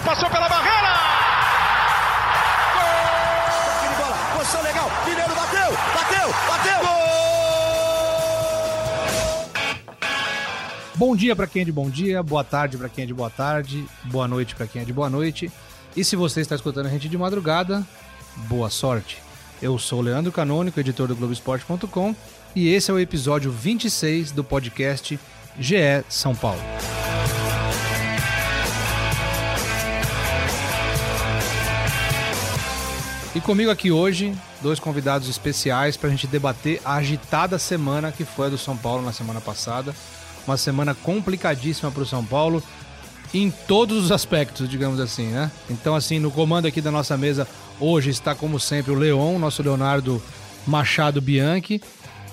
bola passou pela barreira! De bola, posição legal, Mineiro bateu, bateu, bateu! Bom dia para quem é de bom dia, boa tarde para quem é de boa tarde, boa noite para quem é de boa noite. E se você está escutando a gente de madrugada, boa sorte. Eu sou o Leandro Canônico, editor do Globoesporte.com, e esse é o episódio 26 do podcast GE São Paulo. E comigo aqui hoje, dois convidados especiais para a gente debater a agitada semana que foi a do São Paulo na semana passada. Uma semana complicadíssima para o São Paulo em todos os aspectos, digamos assim, né? Então, assim, no comando aqui da nossa mesa hoje está, como sempre, o Leon, nosso Leonardo Machado Bianchi.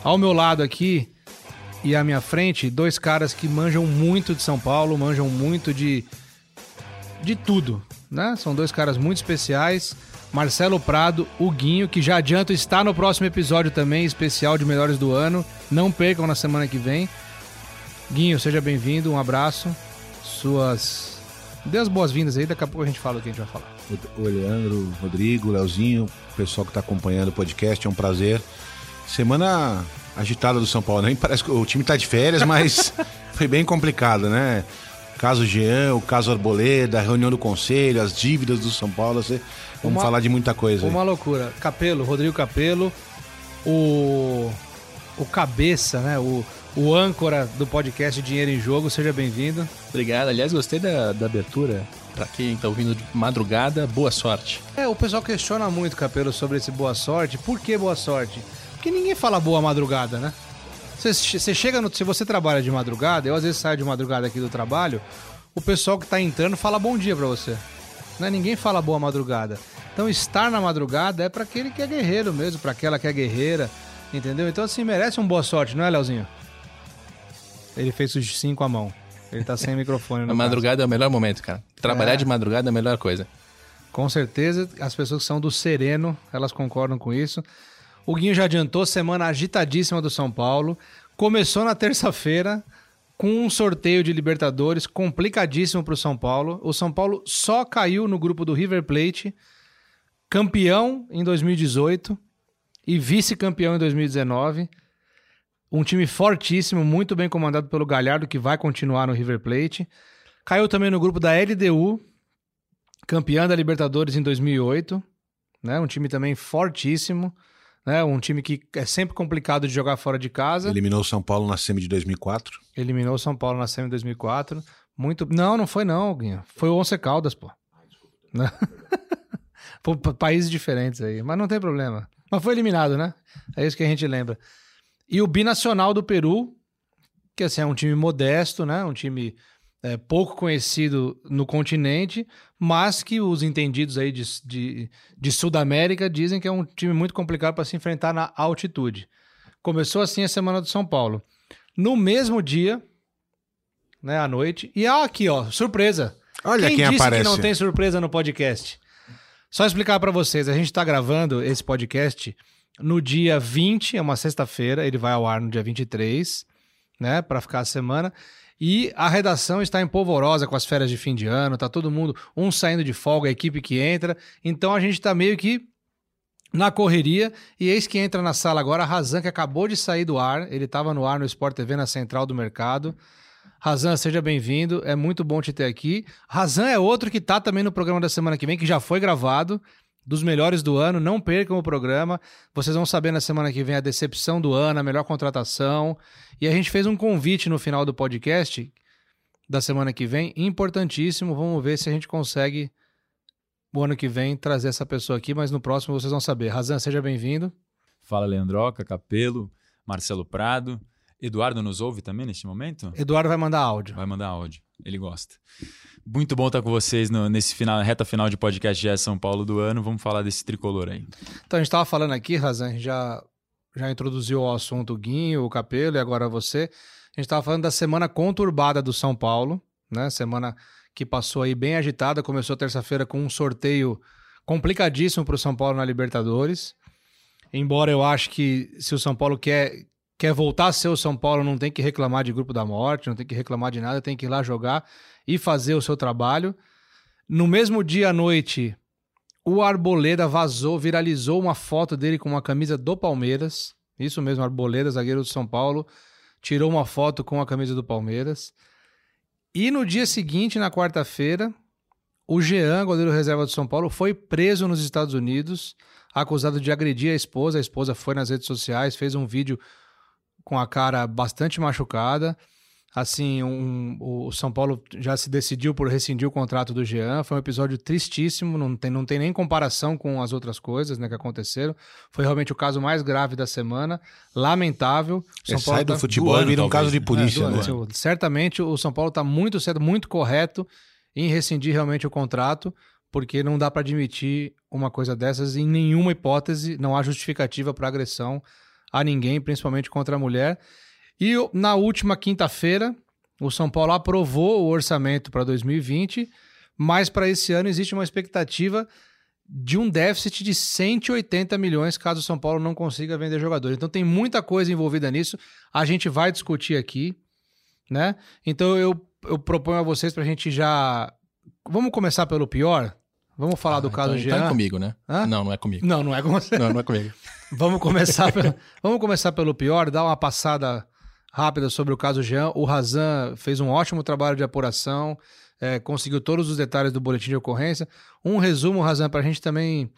Ao meu lado aqui e à minha frente, dois caras que manjam muito de São Paulo, manjam muito de, de tudo, né? São dois caras muito especiais. Marcelo Prado, o Guinho, que já adianto está no próximo episódio também, especial de Melhores do Ano. Não percam na semana que vem. Guinho, seja bem-vindo, um abraço. Suas. Dê as boas-vindas aí, daqui a pouco a gente fala o que a gente vai falar. O Leandro, Rodrigo, Leozinho, o pessoal que está acompanhando o podcast, é um prazer. Semana agitada do São Paulo, nem parece que o time está de férias, mas foi bem complicado, né? Caso Jean, o caso Arboleda, a reunião do conselho, as dívidas do São Paulo, você... vamos Uma- falar de muita coisa. aí. Uma loucura. Capelo, Rodrigo Capelo, o, o cabeça, né? O, o âncora do podcast Dinheiro em Jogo, seja bem-vindo. Obrigado. Aliás, gostei da, da abertura. Pra quem tá ouvindo de madrugada, boa sorte. É, o pessoal questiona muito, Capelo, sobre esse boa sorte. Por que boa sorte? Porque ninguém fala boa madrugada, né? Você, você chega no. Se você trabalha de madrugada, eu às vezes saio de madrugada aqui do trabalho, o pessoal que tá entrando fala bom dia pra você. Né? Ninguém fala boa madrugada. Então estar na madrugada é pra aquele que é guerreiro mesmo, pra aquela que é guerreira, entendeu? Então assim, merece um boa sorte, não é, Leozinho? Ele fez os cinco à mão. Ele tá sem microfone. no A caso. madrugada é o melhor momento, cara. Trabalhar É. de madrugada é a melhor coisa. Com certeza, as pessoas que são do Sereno, elas concordam com isso. O Guinho já adiantou, semana agitadíssima do São Paulo. Começou na terça-feira com um sorteio de Libertadores complicadíssimo para o São Paulo. O São Paulo só caiu no grupo do River Plate, campeão em 2018 e vice-campeão em 2019. Um time fortíssimo, muito bem comandado pelo Galhardo, que vai continuar no River Plate. Caiu também no grupo da LDU, campeã da Libertadores em 2008, né? Um time também fortíssimo, né? Um time que é sempre complicado de jogar fora de casa. Eliminou o São Paulo na SEMI de 2004. Eliminou o São Paulo na semi 2004. Muito, não, não foi não, Guinha. Foi o Once Caldas, pô. Né? Pô, pa- países diferentes aí, mas não tem problema. Mas foi eliminado, né? É isso que a gente lembra. E o Binacional do Peru, que assim, é um time modesto, né? Um time é, pouco conhecido no continente, mas que os entendidos aí de, de, de Sudamérica dizem que é um time muito complicado para se enfrentar na altitude. Começou assim a semana do São Paulo. No mesmo dia, né, à noite, e ah, aqui, ó, surpresa. Olha quem, disse aparece. que não tem surpresa no podcast? Só explicar pra vocês, a gente tá gravando esse podcast no dia 20, é uma sexta-feira, ele vai ao ar no dia 23, né, Pra ficar a semana. E a redação está em polvorosa com as férias de fim de ano, tá todo mundo, um saindo de folga, a equipe que entra. Então a gente tá meio que na correria. E eis que entra na sala agora Razan, que acabou de sair do ar. Ele estava no ar no Sport TV, na central do mercado. Razan, seja bem-vindo. É muito bom te ter aqui. Razan é outro que tá também no programa da semana que vem, que já foi gravado. Dos melhores do ano, não percam o programa. Vocês vão saber na semana que vem a decepção do ano, a melhor contratação. E a gente fez um convite no final do podcast da semana que vem, importantíssimo. Vamos ver se a gente consegue, o ano que vem, trazer essa pessoa aqui, mas no próximo vocês vão saber. Razan, seja bem-vindo. Fala Leandroca, Capelo, Marcelo Prado. Eduardo nos ouve também neste momento? Eduardo vai mandar áudio. Vai mandar áudio, ele gosta. Muito bom estar com vocês no- nesse final, reta final de podcast GE São Paulo do ano. Vamos falar desse tricolor aí. Então, a gente estava falando aqui, Razan, a gente já, já introduziu o assunto o Guinho, o Capelo e agora você. A gente estava falando da semana conturbada do São Paulo, né? Semana que passou aí bem agitada, começou terça-feira com um sorteio complicadíssimo para o São Paulo na Libertadores. Embora eu acho que se o São Paulo quer, quer voltar a ser o São Paulo, não tem que reclamar de grupo da morte, não tem que reclamar de nada, tem que ir lá jogar e fazer o seu trabalho. No mesmo dia à noite, o Arboleda vazou, viralizou uma foto dele com uma camisa do Palmeiras. Isso mesmo, Arboleda, zagueiro do São Paulo, tirou uma foto com a camisa do Palmeiras. E no dia seguinte, na quarta-feira, o Jean, goleiro reserva do São Paulo, foi preso nos Estados Unidos, acusado de agredir a esposa. A esposa foi nas redes sociais, fez um vídeo com a cara bastante machucada. Assim, um, o São Paulo já se decidiu por rescindir o contrato do Jean. Foi um episódio tristíssimo, não tem, não tem nem comparação com as outras coisas né, que aconteceram. Foi realmente o caso mais grave da semana. Lamentável. O São é, Paulo sai do tá... futebol do e vira um caso de polícia. É, né? Certamente o São Paulo está muito certo, muito correto em rescindir realmente o contrato, porque não dá para admitir uma coisa dessas em nenhuma hipótese. Não há justificativa para agressão a ninguém, principalmente contra a mulher. E na última quinta-feira, o São Paulo aprovou o orçamento para 2020, mas para esse ano existe uma expectativa de um déficit de 180 milhões caso o São Paulo não consiga vender jogadores. Então tem muita coisa envolvida nisso. A gente vai discutir aqui, né? Então eu, eu proponho a vocês para a gente já. Vamos começar pelo pior? Vamos falar ah, do caso então, Jean? Então é comigo, né? Hã? Não, não é comigo. Não, não é com você. Não, não é comigo. Vamos começar, pelo, vamos começar pelo pior, dar uma passada rápida sobre o caso Jean. O Razan fez um ótimo trabalho de apuração, é, conseguiu todos os detalhes do boletim de ocorrência. Um resumo, Razan, para a gente também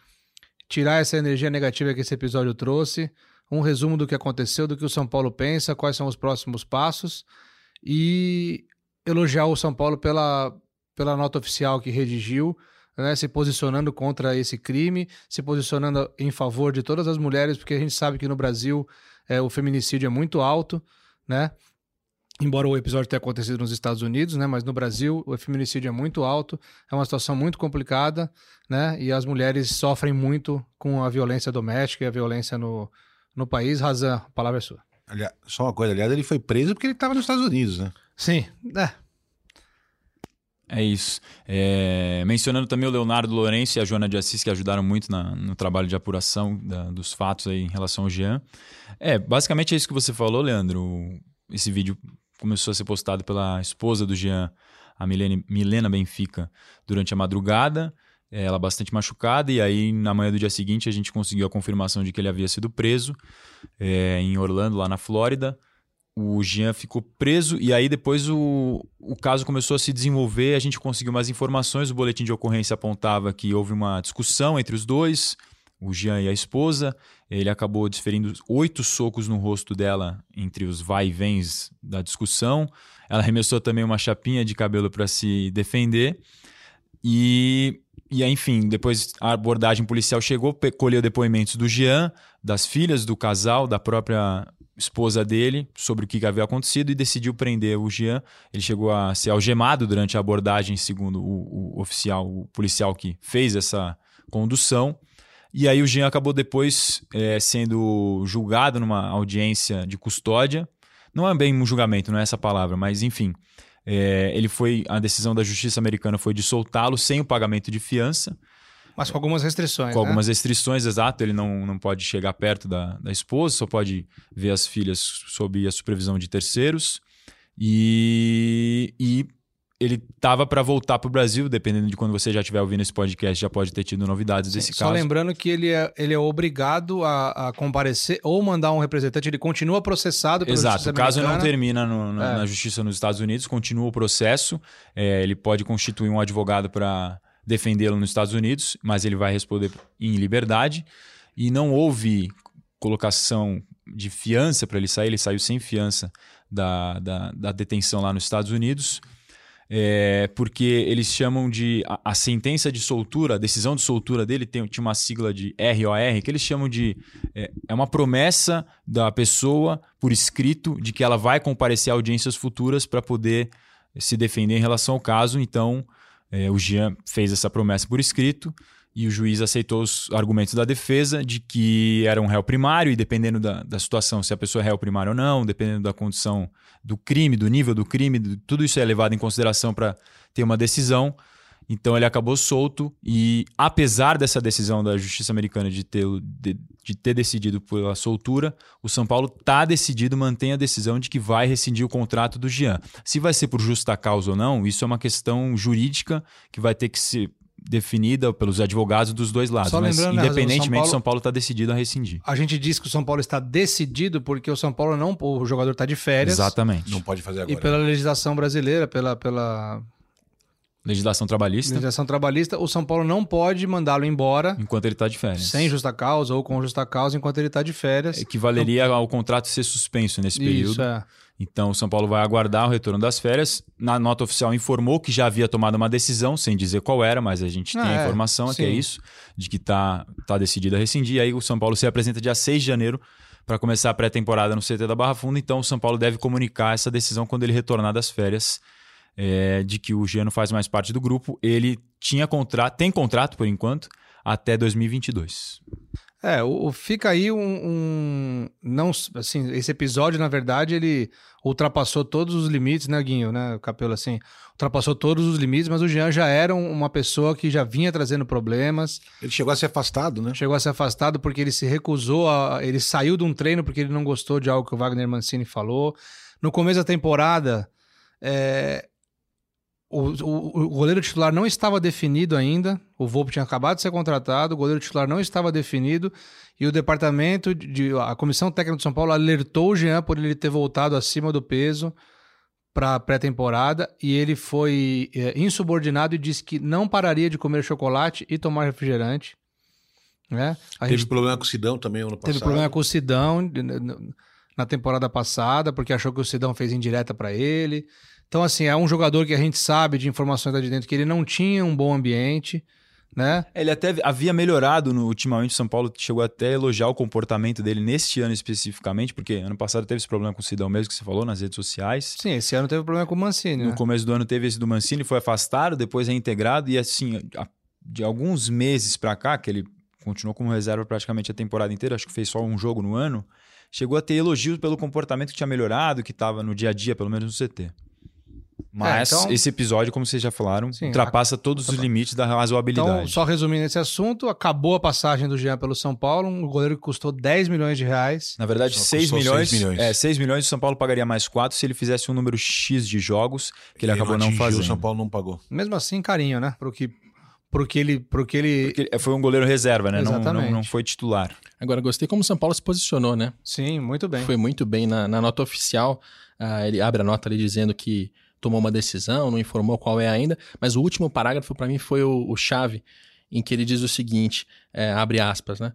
tirar essa energia negativa que esse episódio trouxe. Um resumo do que aconteceu, do que o São Paulo pensa, quais são os próximos passos. E elogiar o São Paulo pela, pela nota oficial que redigiu. Né, se posicionando contra esse crime, se posicionando em favor de todas as mulheres, porque a gente sabe que no Brasil é, o feminicídio é muito alto, né? Embora o episódio tenha acontecido nos Estados Unidos, né? Mas no Brasil o feminicídio é muito alto, é uma situação muito complicada, né? E as mulheres sofrem muito com a violência doméstica e a violência no, no país. Razan, a palavra é sua. Aliás, só uma coisa, aliás, ele foi preso porque ele estava nos Estados Unidos, né? Sim, é. É isso. É, mencionando também o Leonardo Lourenço e a Joana de Assis, que ajudaram muito na, no trabalho de apuração da, dos fatos aí em relação ao Jean. É, basicamente é isso que você falou, Leandro. Esse vídeo começou a ser postado pela esposa do Jean, a Milene, Milena Benfica, durante a madrugada. É, ela bastante machucada, e aí na manhã do dia seguinte a gente conseguiu a confirmação de que ele havia sido preso é, em Orlando, lá na Flórida o Jean ficou preso e aí depois o, o caso começou a se desenvolver, a gente conseguiu mais informações, o boletim de ocorrência apontava que houve uma discussão entre os dois, o Jean e a esposa, ele acabou desferindo oito socos no rosto dela entre os vai e vens da discussão, ela arremessou também uma chapinha de cabelo para se defender e, e enfim, depois a abordagem policial chegou, colheu depoimentos do Jean, das filhas do casal, da própria esposa dele sobre o que havia acontecido e decidiu prender o Jean. Ele chegou a ser algemado durante a abordagem, segundo o, o oficial, o policial que fez essa condução. E aí o Jean acabou depois é, sendo julgado numa audiência de custódia. Não é bem um julgamento, não é essa palavra, mas enfim. É, ele foi. A decisão da justiça americana foi de soltá-lo sem o pagamento de fiança. Mas com algumas restrições. Com né? algumas restrições, exato. Ele não, não pode chegar perto da, da esposa, só pode ver as filhas sob a supervisão de terceiros. E, e ele estava para voltar para o Brasil, dependendo de quando você já estiver ouvindo esse podcast, já pode ter tido novidades Sim, desse só caso. Só lembrando que ele é, ele é obrigado a, a, comparecer ou mandar um representante, ele continua processado pela Exato, o caso não termina no, no, é. na justiça nos Estados Unidos, continua o processo, é, ele pode constituir um advogado para defendê-lo nos Estados Unidos, mas ele vai responder em liberdade. E não houve colocação de fiança para ele sair, ele saiu sem fiança da, da, da detenção lá nos Estados Unidos. É, porque eles chamam de. A, a, sentença de soltura, a decisão de soltura dele tem, tinha uma sigla de ROR, que eles chamam de. É, é, uma promessa da pessoa por escrito de que ela vai comparecer a audiências futuras para poder se defender em relação ao caso. Então, é, o Jean fez essa promessa por escrito e o juiz aceitou os argumentos da defesa de que era um réu primário e dependendo da, da situação, se a pessoa é réu primário ou não, dependendo da condição do crime, do nível do crime, tudo isso é levado em consideração para ter uma decisão. Então ele acabou solto e apesar dessa decisão da Justiça Americana de ter, de, de ter decidido pela soltura, o São Paulo está decidido, mantém a decisão de que vai rescindir o contrato do Jean. Se vai ser por justa causa ou não, isso é uma questão jurídica que vai ter que ser definida pelos advogados dos dois lados. Só Mas né, independentemente, São o São Paulo está decidido a rescindir. A gente diz que o São Paulo está decidido porque o São Paulo não. O jogador está de férias. Exatamente. Não pode fazer agora. E pela legislação brasileira, pela, pela Legislação trabalhista, legislação trabalhista, o São Paulo não pode mandá-lo embora enquanto ele está de férias. sem justa causa ou com justa causa enquanto ele está de férias. Equivaleria ao contrato ser suspenso nesse período. Isso, é. Então, o São Paulo vai aguardar o retorno das férias. Na nota oficial informou que já havia tomado uma decisão, sem dizer qual era, mas a gente Ah, tem a é, informação é que é isso, de que está tá decidido a rescindir. Aí o São Paulo se apresenta dia 6 de janeiro para começar a pré-temporada no CT da Barra Funda. Então, o São Paulo deve comunicar essa decisão quando ele retornar das férias, é, de que o Jean não faz mais parte do grupo. Ele tinha contrato, tem contrato por enquanto, até 2022. É, o, o- fica aí um, um- Não, assim, esse episódio, na verdade, ele ultrapassou todos os limites, né, Guinho, né, Capelo, assim, ultrapassou todos os limites, mas o Jean já era um- uma pessoa que já vinha trazendo problemas, Ele chegou a ser afastado, né? chegou a ser afastado porque ele se recusou, a, ele saiu de um treino porque ele não gostou de algo que o Wagner Mancini falou. No começo da temporada, é, o, o- o goleiro titular não estava definido ainda. O Volpe tinha acabado de ser contratado, o goleiro titular não estava definido e o departamento de, de- a comissão técnica do São Paulo alertou o Jean por ele ter voltado acima do peso para a pré-temporada e ele foi é, insubordinado e disse que não pararia de comer chocolate e tomar refrigerante. Né? Teve gente problema com o Sidão também ano passado. Teve problema com o Sidão de- na temporada passada, porque achou que o Sidão fez indireta para ele. Então, assim, é um jogador que a gente sabe de informações lá de dentro que ele não tinha um bom ambiente, né? Ele até havia melhorado no, ultimamente. O São Paulo chegou até a elogiar o comportamento dele neste ano especificamente, porque ano passado teve esse problema com o Sidão mesmo que você falou nas redes sociais. Sim, esse ano teve problema com o Mancini, No né? começo do ano teve esse do Mancini, foi afastado, depois reintegrado e assim, de alguns meses pra cá, que ele continuou como reserva praticamente a temporada inteira, acho que fez só um jogo no ano, chegou a ter elogios pelo comportamento que tinha melhorado, que estava no dia a dia, pelo menos no CT. Mas então- esse episódio, como vocês já falaram, Sim, ultrapassa todos os limites da razoabilidade. Então, só resumindo esse assunto, acabou a passagem do Jean pelo São Paulo, um goleiro que custou 10 milhões de reais. Na verdade, Só 6 custou milhões, 6 milhões. É, 6 milhões, o São Paulo pagaria mais 4 se ele fizesse um número X de jogos, que ele, acabou não, atingiu, fazendo. O São Paulo não pagou. Mesmo assim, carinho, né? Pro que, pro que ele... Pro que ele... Porque ele- foi um goleiro reserva, né? Não, não, Exatamente. não foi titular. Agora, gostei como o São Paulo se posicionou, né? Sim, muito bem. Foi muito bem na, na nota oficial. ah, ele abre a nota ali dizendo que tomou uma decisão, não informou qual é ainda, mas o último parágrafo para mim foi o, o chave, em que ele diz o seguinte, é, abre aspas, né?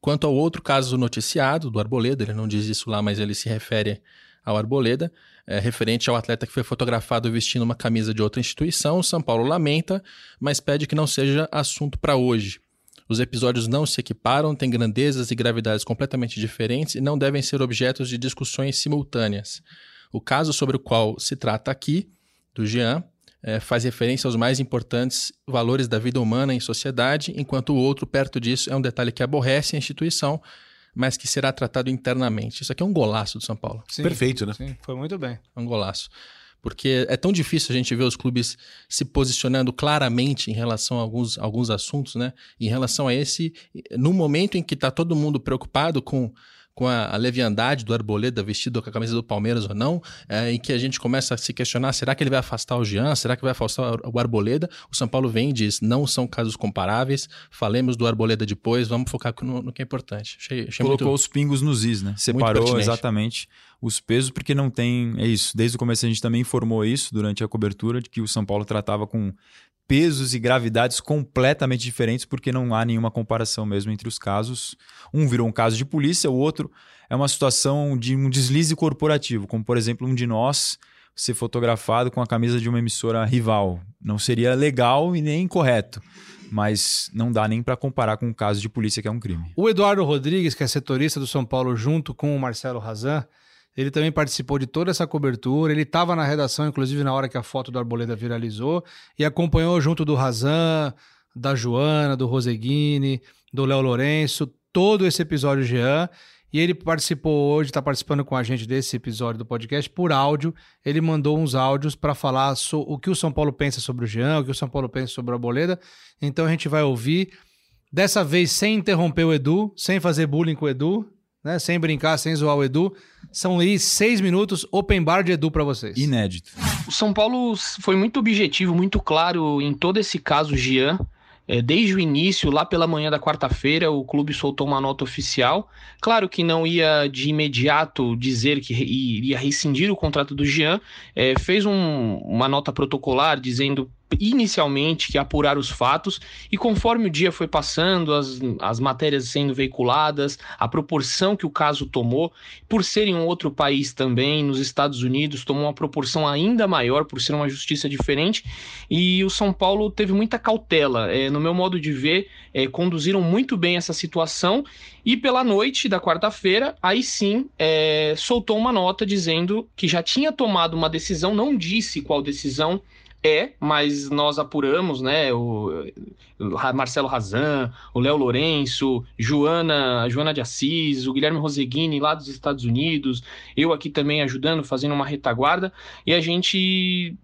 Quanto ao outro caso noticiado, do Arboleda, ele não diz isso lá, mas ele se refere ao Arboleda, é, referente ao atleta que foi fotografado vestindo uma camisa de outra instituição, o São Paulo lamenta, mas pede que não seja assunto para hoje. Os episódios não se equiparam, têm grandezas e gravidades completamente diferentes e não devem ser objetos de discussões simultâneas. O caso sobre o qual se trata aqui, do Jean, eh, faz referência aos mais importantes valores da vida humana em sociedade, enquanto o outro, perto disso, é um detalhe que aborrece a instituição, mas que será tratado internamente. Isso aqui é um golaço do São Paulo. Sim, Perfeito, né? Sim, foi muito bem. É um golaço. Porque é tão difícil a gente ver os clubes se posicionando claramente em relação a alguns, alguns assuntos, né? Em relação a esse, no momento em que está todo mundo preocupado com, com a, a leviandade do Arboleda vestido com a camisa do Palmeiras ou não, é, em que a gente começa a se questionar: será que ele vai afastar o Jean? Será que vai afastar o Arboleda? O São Paulo vem e diz: não são casos comparáveis, falemos do Arboleda depois, vamos focar no, no que é importante. Achei, achei Colocou muito... os pingos nos is, né? Separou exatamente os pesos, porque não tem. É isso. Desde o começo a gente também informou isso durante a cobertura, de que o São Paulo tratava com pesos e gravidades completamente diferentes, porque não há nenhuma comparação mesmo entre os casos. Um virou um caso de polícia, o outro é uma situação de um deslize corporativo, como por exemplo um de nós ser fotografado com a camisa de uma emissora rival. Não seria legal e nem correto, mas não dá nem para comparar com um caso de polícia que é um crime. O Eduardo Rodrigues, que é setorista do São Paulo, junto com o Marcelo Razan, ele também participou de toda essa cobertura. Ele estava na redação, inclusive na hora que a foto do Arboleda viralizou, e acompanhou junto do Razan, da Joana, do Roseguini, do Léo Lourenço, todo esse episódio Jean. E ele participou hoje, está participando com a gente desse episódio do podcast por áudio. Ele mandou uns áudios para falar so, o que o São Paulo pensa sobre o Jean, o que o São Paulo pensa sobre a Boleda. Então a gente vai ouvir. Dessa vez sem interromper o Edu, sem fazer bullying com o Edu, né? Sem brincar, sem zoar o Edu. São aí seis minutos, open bar de Edu para vocês. Inédito. O São Paulo foi muito objetivo, muito claro em todo esse caso, Jean. É, desde o início, lá pela manhã da quarta-feira, o clube soltou uma nota oficial. Claro que não ia de imediato dizer que iria rescindir o contrato do Jean, é, fez um, uma nota protocolar dizendo inicialmente que apurar os fatos e conforme o dia foi passando, as, as matérias sendo veiculadas, a proporção que o caso tomou, por ser em um outro país também, nos Estados Unidos, tomou uma proporção ainda maior por ser uma justiça diferente e o São Paulo teve muita cautela. É, no meu modo de ver, é, conduziram muito bem essa situação e pela noite da quarta-feira, aí sim, é, soltou uma nota dizendo que já tinha tomado uma decisão, não disse qual decisão é, mas nós apuramos, né? O, Marcelo Razan, o Léo Lourenço, Joana, Joana de Assis, o Guilherme Roseguini lá dos Estados Unidos, eu aqui também ajudando, fazendo uma retaguarda, e a gente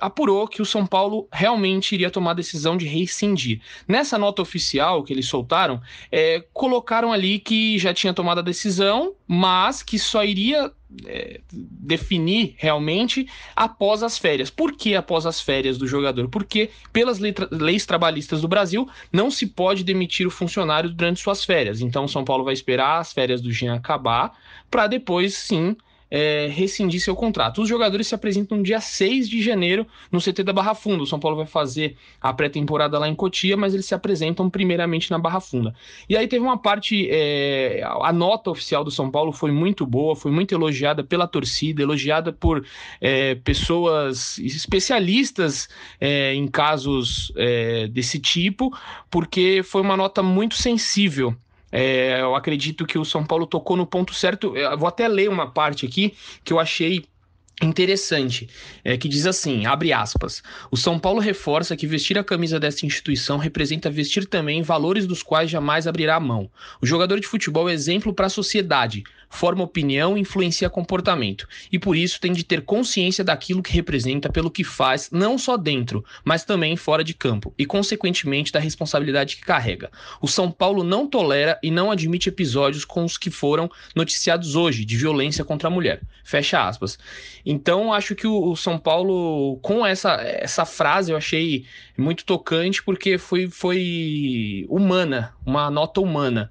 apurou que o São Paulo realmente iria tomar a decisão de rescindir. Nessa nota oficial que eles soltaram, é, colocaram ali que já tinha tomado a decisão, mas que só iria é, definir realmente após as férias. Por que após as férias do jogador? Porque, pelas leis trabalhistas do Brasil, não se pode demitir o funcionário durante suas férias. Então, São Paulo vai esperar as férias do Jean acabar para depois sim é, rescindir seu contrato. Os jogadores se apresentam no dia 6 de janeiro no CT da Barra Funda. O São Paulo vai fazer a pré-temporada lá em Cotia, mas eles se apresentam primeiramente na Barra Funda. E aí teve uma parte, é, a nota oficial do São Paulo foi muito boa, foi muito elogiada pela torcida, elogiada por é, pessoas especialistas é, em casos é, desse tipo, porque foi uma nota muito sensível é, eu acredito que o São Paulo tocou no ponto certo. Eu vou até ler uma parte aqui que eu achei interessante, é, que diz assim, abre aspas, o São Paulo reforça que vestir a camisa desta instituição representa vestir também valores dos quais jamais abrirá mão. O jogador de futebol é exemplo para a sociedade, forma opinião e influencia comportamento, e por isso tem de ter consciência daquilo que representa pelo que faz, não só dentro, mas também fora de campo, e consequentemente da responsabilidade que carrega. O São Paulo não tolera e não admite episódios com os que foram noticiados hoje, de violência contra a mulher. Fecha aspas. Então, acho que o, São Paulo, com essa, essa frase, eu achei muito tocante, porque foi, foi humana, uma nota humana.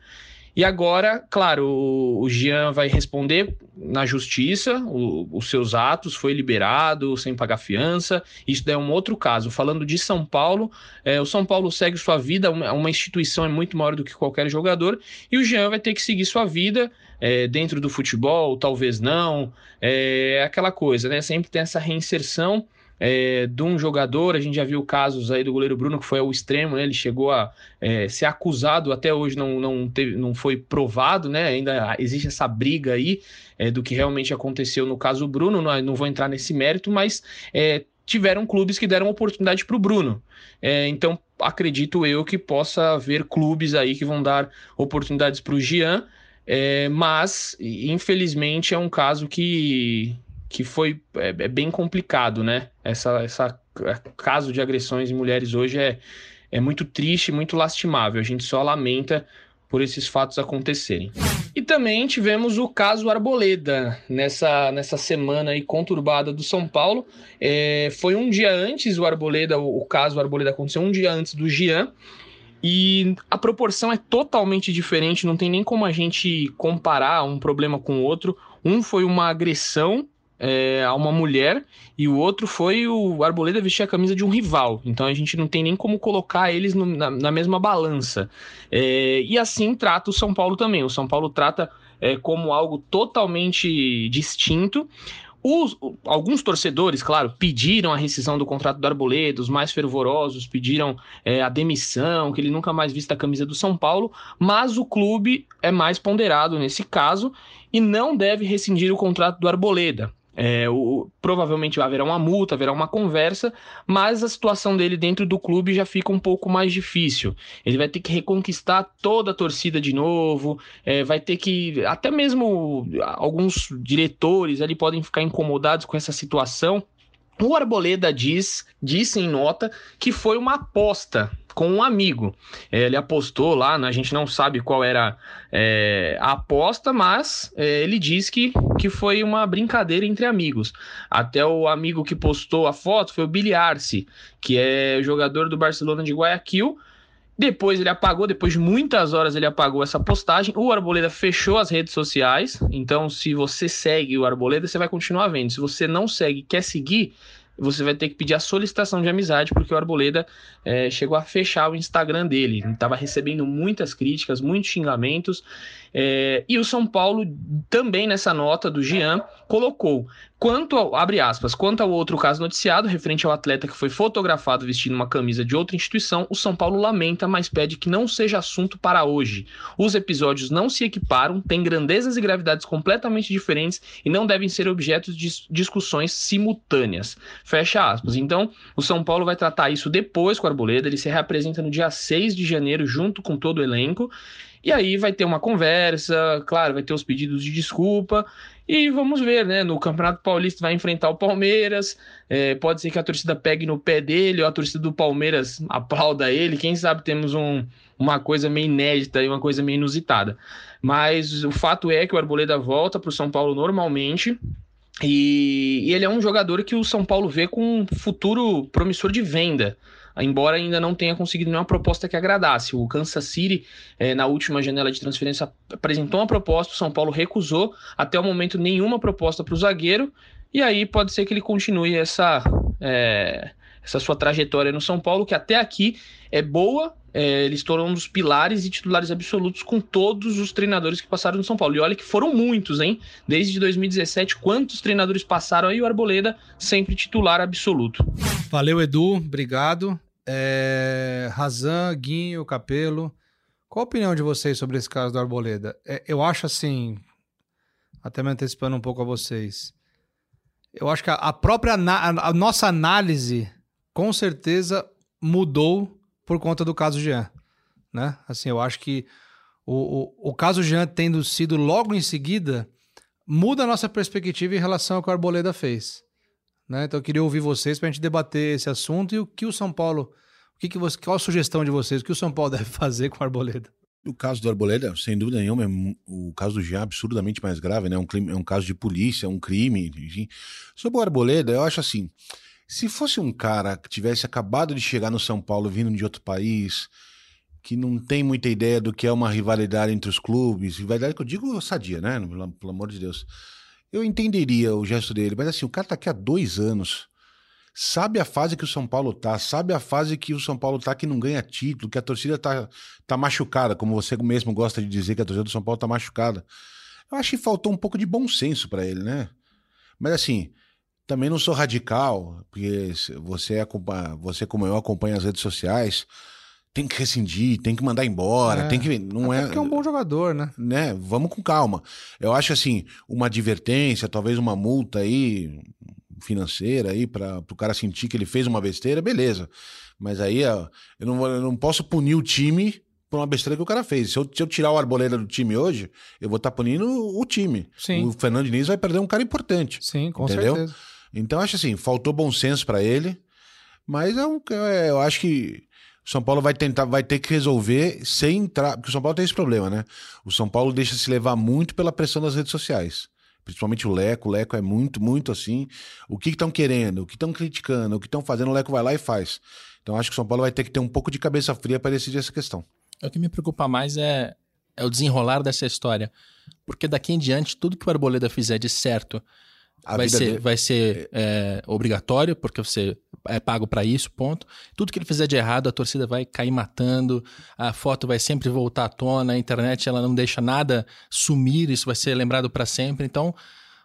E agora, claro, o Jean vai responder na justiça o, os seus atos, foi liberado sem pagar fiança. Isso é um outro caso. Falando de São Paulo, é, o São Paulo segue sua vida, uma, uma, instituição é muito maior do que qualquer jogador, e o Jean vai ter que seguir sua vida é, dentro do futebol, talvez não. É aquela coisa, né? Sempre tem essa reinserção é, de um jogador. A gente já viu casos aí do goleiro Bruno, que foi ao extremo, né? Ele chegou a é, ser acusado, até hoje não, não, teve, não foi provado, né? Ainda existe essa briga aí é, do que realmente aconteceu no caso Bruno. Não, não vou entrar nesse mérito, mas é, tiveram clubes que deram oportunidade para o Bruno. É, então, acredito eu que possa haver clubes aí que vão dar oportunidades para o Jean. É, mas, infelizmente, é um caso que, que foi é, é, bem complicado, né? Essa, essa é, caso de agressões em mulheres hoje é, é muito triste, muito lastimável. A gente só lamenta por esses fatos acontecerem. E também tivemos o caso Arboleda nessa, nessa semana aí conturbada do São Paulo. É, foi um dia antes o Arboleda, o, o caso Arboleda aconteceu um dia antes do Gian. E a proporção é totalmente diferente, não tem nem como a gente comparar um problema com o outro. Um foi uma agressão é, a uma mulher e o outro foi o Arboleda vestir a camisa de um rival. Então a gente não tem nem como colocar eles no, na, na, mesma balança. É, e assim trata o São Paulo também. O São Paulo trata é, como algo totalmente distinto. Os, alguns torcedores, claro, pediram a rescisão do contrato do Arboleda, os mais fervorosos pediram é, a demissão, que ele nunca mais vista a camisa do São Paulo, mas o clube é mais ponderado nesse caso e não deve rescindir o contrato do Arboleda. É, o, provavelmente haverá uma multa, haverá uma conversa, mas a situação dele dentro do clube já fica um pouco mais difícil. Ele vai ter que reconquistar toda a torcida de novo, é, vai ter que. Até mesmo alguns diretores ali podem ficar incomodados com essa situação. O Arboleda diz, disse em nota que foi uma aposta com um amigo. É, ele apostou lá, né, a gente não sabe qual era é, a aposta, mas é, ele diz que, que foi uma brincadeira entre amigos. Até o amigo que postou a foto foi o Billy Arce, que é jogador do Barcelona de Guayaquil. Depois ele apagou, depois de muitas horas ele apagou essa postagem. O Arboleda fechou as redes sociais. Então, se você segue o Arboleda, você vai continuar vendo. Se você não segue, quer seguir, você vai ter que pedir a solicitação de amizade, porque o Arboleda é, chegou a fechar o Instagram dele. Estava recebendo muitas críticas, muitos xingamentos. É, e o São Paulo, também nessa nota do Jean, colocou Quanto ao, abre aspas, quanto ao outro caso noticiado, referente ao atleta que foi fotografado vestindo uma camisa de outra instituição, o São Paulo lamenta, mas pede que não seja assunto para hoje. Os episódios não se equiparam, têm grandezas e gravidades completamente diferentes e não devem ser objetos de discussões simultâneas. Fecha aspas. Então, o São Paulo vai tratar isso depois com o Arboleda, ele se reapresenta no dia 6 de janeiro junto com todo o elenco. E aí vai ter uma conversa, claro, vai ter os pedidos de desculpa. E vamos ver, né? No Campeonato Paulista vai enfrentar o Palmeiras. É, pode ser que a torcida pegue no pé dele, ou a torcida do Palmeiras aplauda ele. Quem sabe temos um, uma coisa meio inédita e uma coisa meio inusitada. Mas o fato é que o Arboleda volta para o São Paulo normalmente. E, e ele é um jogador que o São Paulo vê com um futuro promissor de venda embora ainda não tenha conseguido nenhuma proposta que agradasse. O Kansas City, é, na última janela de transferência, apresentou uma proposta, o São Paulo recusou, até o momento nenhuma proposta para o zagueiro, e aí pode ser que ele continue essa, é, essa sua trajetória no São Paulo, que até aqui é boa, é, ele estourou um dos pilares e titulares absolutos com todos os treinadores que passaram no São Paulo. E olha que foram muitos, hein? Desde 2017, quantos treinadores passaram aí? O Arboleda sempre titular absoluto. Valeu, Edu. Obrigado. É, Razan, Guinho, Capelo. Qual a opinião de vocês sobre esse caso do Arboleda? É, eu acho assim, até me antecipando um pouco a vocês, eu acho que a, a própria a, nossa análise com certeza mudou por conta do caso Jean, né? Assim, eu acho que o, o, o caso Jean tendo sido logo em seguida muda a nossa perspectiva em relação ao que o Arboleda fez. Né? Então eu queria ouvir vocês para a gente debater esse assunto e o que o São Paulo, o que, que você, qual a sugestão de vocês, o que o São Paulo deve fazer com o Arboleda? O caso do Arboleda, sem dúvida nenhuma, é o caso do Jean é absurdamente mais grave, né? É um, crime, é um caso de polícia, um crime, enfim. Sobre o Arboleda, eu acho assim, se fosse um cara que tivesse acabado de chegar no São Paulo, vindo de outro país, que não tem muita ideia do que é uma rivalidade entre os clubes, rivalidade que eu digo sadia, né? Pelo amor de Deus eu entenderia o gesto dele, mas assim, o cara tá aqui há dois anos. Sabe a fase que o São Paulo tá, sabe a fase que o São Paulo tá que não ganha título, que a torcida tá, tá machucada, como você mesmo gosta de dizer que a torcida do São Paulo tá machucada. Eu acho que faltou um pouco de bom senso para ele, né? Mas assim, também não sou radical, porque você, você como eu acompanha as redes sociais, tem que rescindir, tem que mandar embora, é. tem que. Não é. Porque é um bom jogador, né? Né? Vamos com calma. Eu acho assim, uma advertência, talvez uma multa aí financeira aí para o cara sentir que ele fez uma besteira, beleza. Mas aí ó, eu, não, eu não posso punir o time por uma besteira que o cara fez. Se eu, se eu tirar o Arboleda do time hoje, eu vou estar tá punindo o, o time. Sim. O Fernando Diniz vai perder um cara importante. Sim, com entendeu? certeza. Então acho assim, faltou bom senso para ele. Mas é um, é, eu acho que São Paulo vai tentar, vai ter que resolver sem entrar. Porque o São Paulo tem esse problema, né? O São Paulo deixa se levar muito pela pressão das redes sociais. Principalmente o Leco. O Leco é muito, muito assim. O que estão que querendo, o que estão criticando, o que estão fazendo, o Leco vai lá e faz. Então acho que o São Paulo vai ter que ter um pouco de cabeça fria para decidir essa questão. O que me preocupa mais é, é o desenrolar dessa história. Porque daqui em diante, tudo que o Arboleda fizer de certo vai ser, dele... vai ser é, obrigatório, porque você é pago para isso, ponto. Tudo que ele fizer de errado, a torcida vai cair matando, a foto vai sempre voltar à tona, a internet ela não deixa nada sumir, isso vai ser lembrado para sempre. Então,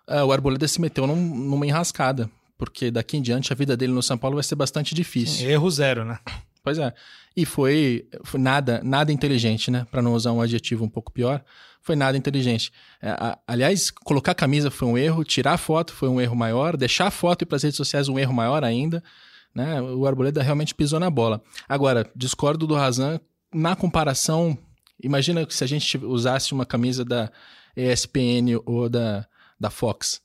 é, o Arboleda se meteu num, numa enrascada, porque daqui em diante a vida dele no São Paulo vai ser bastante difícil. Erro zero, né? Pois é. E foi, foi nada, nada inteligente, né? Para não usar um adjetivo um pouco pior, foi nada inteligente. É, a, aliás, colocar a camisa foi um erro, tirar a foto foi um erro maior, deixar a foto e para as redes sociais um erro maior ainda. Né? O Arboleda realmente pisou na bola. Agora, discordo do Razan na comparação. Imagina que se a gente usasse uma camisa da ESPN ou da, da Fox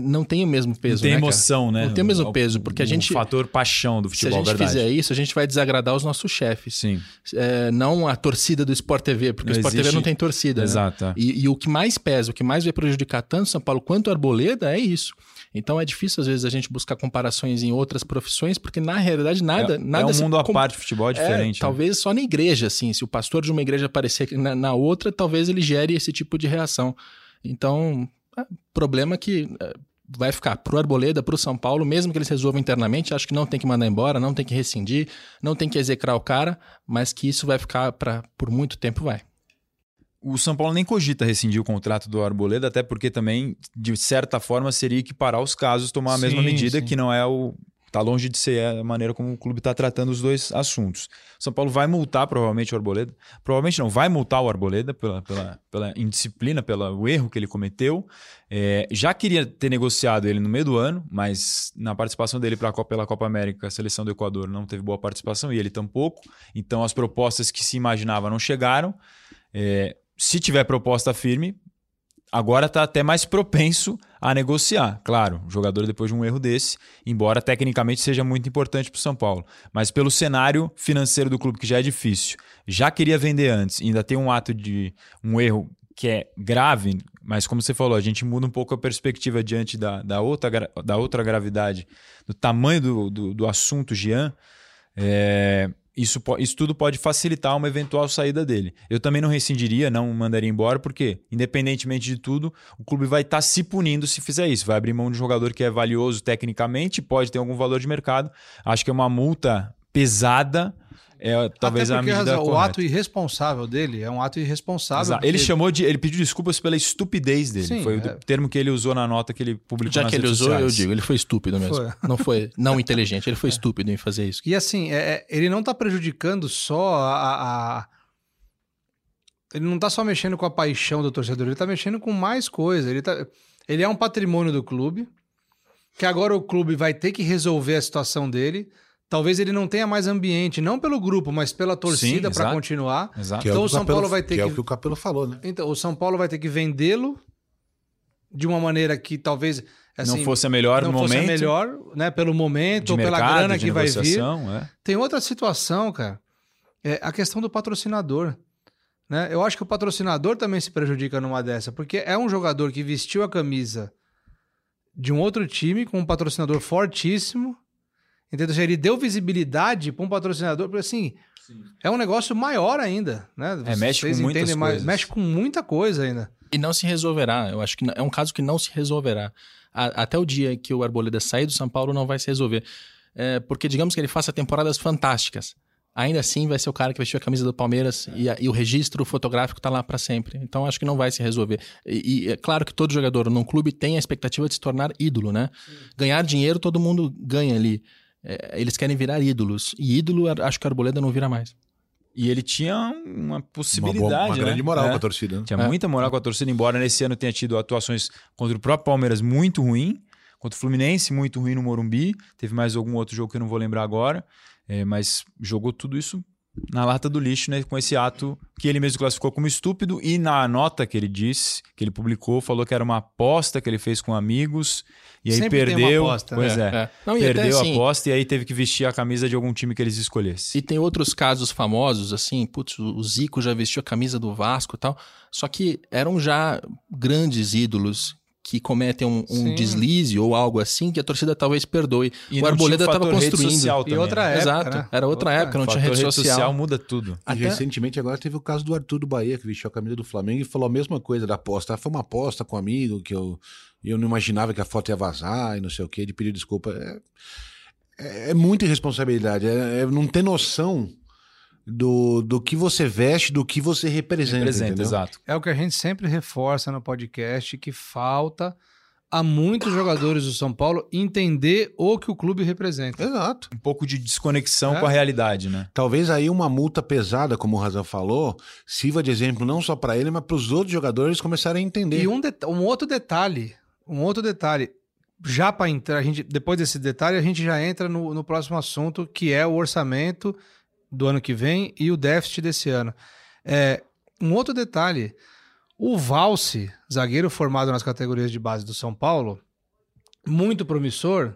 não tem o mesmo peso, Não tem né, emoção, cara? né? Não tem o mesmo O- peso, porque a o gente... fator paixão do Se a futebol, gente verdade. fizer isso, a gente vai desagradar os nossos chefes. Sim, É, não a torcida do Sport TV, porque Não o Sport TV existe- não tem torcida. né? exato. é. E, e o que mais pesa, o que mais vai prejudicar tanto São Paulo quanto o Arboleda é isso. Então é difícil, às vezes, a gente buscar comparações em outras profissões, porque na realidade nada. é, nada é um mundo à com- parte, futebol é É, diferente. né? talvez só na igreja, assim. Se o pastor de uma igreja aparecer na, na outra, talvez ele gere esse tipo de reação. Então, é, problema que é, vai ficar pro Arboleda, pro São Paulo, mesmo que eles resolvam internamente, acho que não tem que mandar embora, não tem que rescindir, não tem que execrar o cara, mas que isso vai ficar pra, por muito tempo, vai. O São Paulo nem cogita rescindir o contrato do Arboleda, até porque também, de certa forma, seria equiparar os casos, tomar a mesma Sim, medida, sim. que não é o. Tá longe de ser a maneira como o clube está tratando os dois assuntos. São Paulo vai multar provavelmente o Arboleda. Provavelmente não, vai multar o Arboleda pela, pela, pela indisciplina, pelo erro que ele cometeu. É, já queria ter negociado ele no meio do ano, mas na participação dele pra, pela Copa América, a seleção do Equador não teve boa participação e ele tampouco. Então as propostas que se imaginava não chegaram. É, se tiver proposta firme, agora está até mais propenso a negociar. Claro, o jogador depois de um erro desse, embora tecnicamente seja muito importante para o São Paulo. Mas pelo cenário financeiro do clube, que já é difícil, já queria vender antes, ainda tem um ato de um erro que é grave, mas como você falou, a gente muda um pouco a perspectiva diante da, da, outra, da outra gravidade, do tamanho do, do, do assunto, Jean. É, isso, isso tudo pode facilitar uma eventual saída dele. Eu também não rescindiria, não mandaria embora, porque, independentemente de tudo, o clube vai estar se punindo se fizer isso. Vai abrir mão de um jogador que é valioso tecnicamente, pode ter algum valor de mercado. Acho que é uma multa pesada, é talvez Até a medida Razan, o correta. ato irresponsável dele é um ato irresponsável. Exato. Ele chamou de. Ele pediu desculpas pela estupidez dele. Sim, Foi é. o termo que ele usou na nota que ele publicou Já nas que ele usou, eu sociais. digo, ele foi estúpido mesmo. Foi. Não foi não inteligente, ele foi estúpido em fazer isso. E assim, é- é- ele não tá prejudicando só a, a- a- Ele não tá só mexendo com a paixão do torcedor, ele tá mexendo com mais coisa. Ele, tá... ele é um patrimônio do clube, que agora o clube vai ter que resolver a situação dele. Talvez ele não tenha mais ambiente, não pelo grupo, mas pela torcida para continuar. Exato. Que é Então o, o São Capello- Paulo vai ter que é que- o que o Capelo falou, né? Então, o São Paulo vai ter que vendê-lo de uma maneira que talvez assim, não fosse a melhor não no fosse a momento. melhor, né, pelo momento ou pela mercado, grana de que vai vir. é. Tem outra situação, cara. É a questão do patrocinador. Né? Eu acho que o patrocinador também se prejudica numa dessa, porque é um jogador que vestiu a camisa de um outro time com um patrocinador fortíssimo. Entendeu? Ele deu visibilidade para um patrocinador, porque assim, é um negócio maior ainda, né? É, mexe Vocês com muitas entendem coisas. Mexe com muita coisa ainda. E não se resolverá. Eu acho que é um caso que não se resolverá. A- até o dia que o Arboleda sair do São Paulo, não vai se resolver. É, porque, digamos que ele faça temporadas fantásticas. Ainda assim, vai ser o cara que vestiu a camisa do Palmeiras e, a- e o registro fotográfico tá lá para sempre. Então, acho que não vai se resolver. E, e é claro que todo jogador num clube tem a expectativa de se tornar ídolo, né? Ganhar dinheiro, todo mundo ganha ali. É, eles querem virar ídolos. E ídolo, acho que o Arboleda não vira mais. E ele tinha uma Uma, possibilidade, boa, uma né? grande moral É. pra torcida. né? Tinha É. muita moral com a torcida, embora nesse ano tenha tido atuações contra o próprio Palmeiras muito ruim, contra o Fluminense muito ruim no Morumbi, teve mais algum outro jogo que eu não vou lembrar agora, é, mas jogou tudo isso na lata do lixo, né, com esse ato que ele mesmo classificou como estúpido e na nota que ele disse, que ele publicou, falou que era uma aposta que ele fez com amigos e aí Sempre tem uma perdeu, aposta, pois né? é, É. Não, até perdeu a assim- aposta e aí teve que vestir a camisa de algum time que eles escolhessem. E tem outros casos famosos, assim, putz, o Zico já vestiu a camisa do Vasco e tal, só que eram já grandes ídolos que cometem um, um deslize ou algo assim que a torcida talvez perdoe. E o Arboleda estava construindo. social E outra né? época, Exato, né? era outra época, não tinha rede social. muda tudo. E Até- recentemente agora teve o caso do Arthur do Bahia, que vestiu a camisa do Flamengo e falou a mesma coisa da aposta. Foi uma aposta com um amigo que eu, eu não imaginava que a foto ia vazar e não sei o que, de pedir desculpa. É, é, é muita irresponsabilidade, é, é não ter noção do, do que você veste, do que você representa. Representa, entendeu? exato. É o que a gente sempre reforça no podcast, que falta a muitos jogadores do São Paulo entender o que o clube representa. Exato. Um pouco de desconexão É. com a realidade, né? Talvez aí uma multa pesada, como o Razan falou, sirva de exemplo não só para ele, mas para os outros jogadores começarem a entender. E um, um outro detalhe, um outro detalhe, já para entrar, a gente, depois desse detalhe, a gente já entra no, no próximo assunto, que é o orçamento do ano que vem e o déficit desse ano. É, um outro detalhe, o Valse, zagueiro formado nas categorias de base do São Paulo, muito promissor,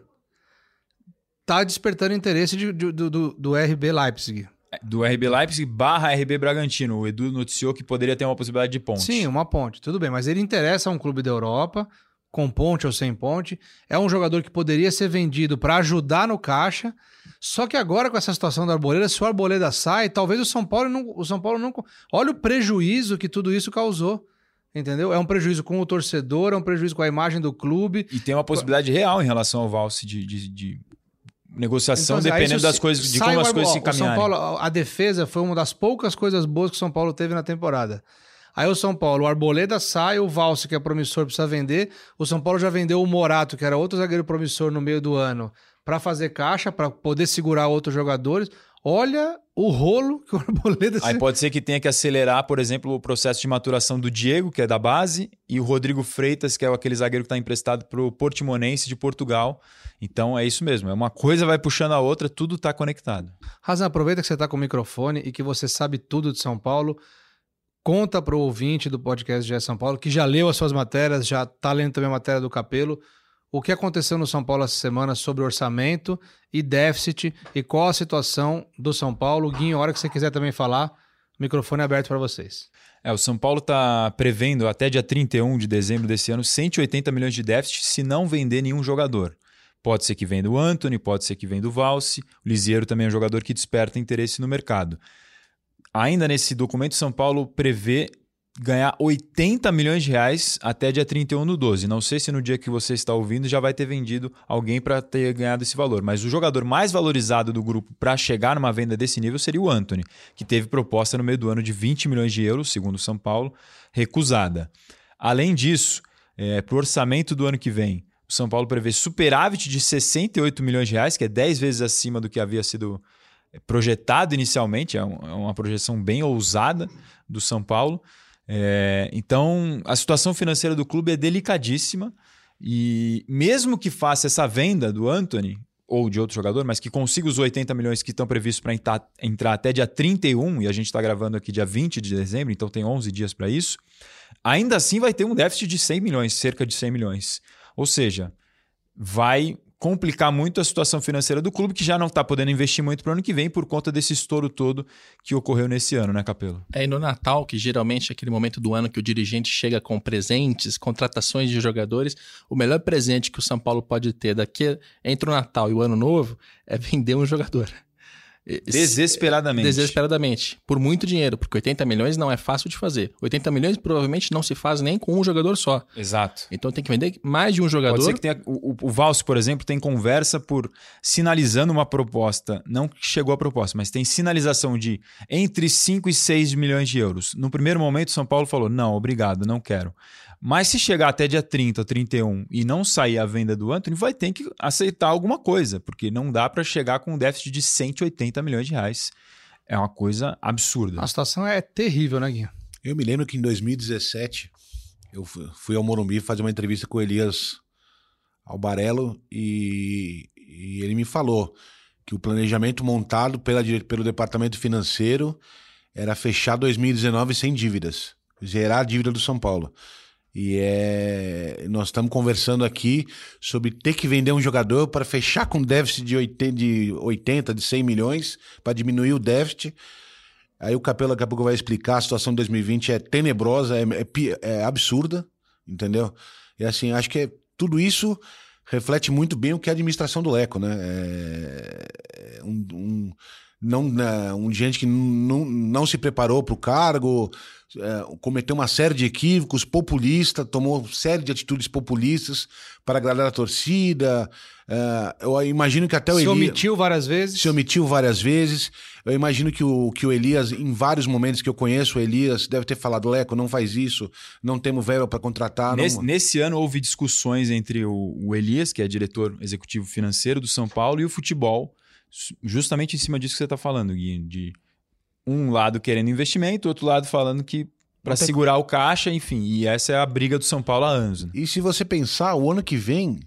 tá despertando interesse de- de- do, do, do RB Leipzig. Do RB Leipzig barra RB Bragantino. O Edu noticiou que poderia ter uma possibilidade de ponte. Sim, uma ponte, tudo bem, mas ele interessa a um clube da Europa, com ponte ou sem ponte. É um jogador que poderia ser vendido para ajudar no caixa. Só que agora, com essa situação da Arboleda, se o Arboleda sai, talvez o São Paulo não. O São Paulo não. Olha o prejuízo que tudo isso causou. Entendeu? É um prejuízo com o torcedor, é um prejuízo com a imagem do clube. E tem uma possibilidade real em relação ao Valse de, de- de negociação, Então, dependendo das coisas, de como as coisas se o São encaminharem. Paulo, a defesa foi uma das poucas coisas boas que o São Paulo teve na temporada. Aí o São Paulo, o Arboleda sai, o Valse, que é promissor, precisa vender. O São Paulo já vendeu o Morato, que era outro zagueiro promissor no meio do ano, para fazer caixa, para poder segurar outros jogadores. Olha o rolo que o Arboleda Aí pode ser que tenha que acelerar, por exemplo, o processo de maturação do Diego, que é da base, e o Rodrigo Freitas, que é aquele zagueiro que está emprestado para o Portimonense de Portugal. Então é isso mesmo. É uma coisa vai puxando a outra, tudo está conectado. Razan, aproveita que você está com o microfone e que você sabe tudo de São Paulo. Conta para o ouvinte do podcast GE São Paulo, que já leu as suas matérias, já está lendo também a matéria do Capelo, o que aconteceu no São Paulo essa semana sobre orçamento e déficit e qual a situação do São Paulo. Guinho, a hora que você quiser também falar, microfone é aberto para vocês. É, o São Paulo está prevendo até dia 31 de dezembro desse ano 180 milhões de déficit se não vender nenhum jogador. Pode ser que venda o Anthony, pode ser que venda o Valse. O Lisieiro também é um jogador que desperta interesse no mercado. Ainda nesse documento, São Paulo prevê ganhar 80 milhões de reais até dia 31 do 12. Não sei se no dia que você está ouvindo já vai ter vendido alguém para ter ganhado esse valor, mas o jogador mais valorizado do grupo para chegar numa venda desse nível seria o Anthony, que teve proposta no meio do ano de 20 milhões de euros, segundo o São Paulo, recusada. Além disso, para o orçamento do ano que vem, o São Paulo prevê superávit de 68 milhões de reais, que é 10 vezes acima do que havia sido projetado inicialmente, é é uma projeção bem ousada do São Paulo. É, então, a situação financeira do clube é delicadíssima e mesmo que faça essa venda do Anthony ou de outro jogador, mas que consiga os 80 milhões que estão previstos para entrar, entrar até dia 31, e a gente está gravando aqui dia 20 de dezembro, então tem 11 dias para isso, ainda assim vai ter um déficit de 100 milhões, cerca de 100 milhões. Ou seja, vai complicar muito a situação financeira do clube, que já não está podendo investir muito para o ano que vem por conta desse estouro todo que ocorreu nesse ano, né, Capelo? É, e no Natal, que geralmente é aquele momento do ano que o dirigente chega com presentes, contratações de jogadores, o melhor presente que o São Paulo pode ter daqui entre o Natal e o Ano Novo é vender um jogador. Desesperadamente. Desesperadamente. Por muito dinheiro, porque 80 milhões não é fácil de fazer. 80 milhões provavelmente não se faz nem com um jogador só. Exato. Então tem que vender mais de um jogador. Pode ser que tenha. O, o, o Valse, por exemplo, tem conversa por sinalizando uma proposta. Não que chegou a proposta, mas tem sinalização de entre 5 e 6 milhões de euros. No primeiro momento, São Paulo falou: não, obrigado, não quero. Mas se chegar até dia 30 ou 31 e não sair a venda do Anthony, vai ter que aceitar alguma coisa, porque não dá para chegar com um déficit de 180 milhões de reais. É uma coisa absurda. A situação é terrível, né, Guinho? Eu me lembro que em 2017 eu fu- fui ao Morumbi fazer uma entrevista com o Elias Albarello e, e ele me falou que o planejamento montado pela, pelo departamento financeiro era fechar 2019 sem dívidas, zerar a dívida do São Paulo. E é, nós estamos conversando aqui sobre ter que vender um jogador para fechar com déficit de 80, de 80, de 100 milhões, para diminuir o déficit. Aí o Capelo daqui a pouco vai explicar, a situação de 2020 é tenebrosa, é, é é absurda, entendeu? E assim, acho que é- tudo isso reflete muito bem o que é a administração do Leco, né? É, é um, um, não, né, um gente que não, não se preparou para o cargo, é, cometeu uma série de equívocos, populista, tomou série de atitudes populistas para agradar a torcida. É, eu imagino que até o Se Elias omitiu várias vezes. se omitiu várias vezes. Eu imagino que o, que o Elias, em vários momentos que eu conheço o Elias, deve ter falado: Leco, não faz isso, não temos verba para contratar. Nesse, não... nesse ano houve discussões entre o, o Elias, que é diretor executivo financeiro do São Paulo, e o futebol, justamente em cima disso que você está falando, Gui, de um lado querendo investimento, outro lado falando que para segurar o caixa, enfim. E essa é a briga do São Paulo há anos. né? E se você pensar, o ano que vem,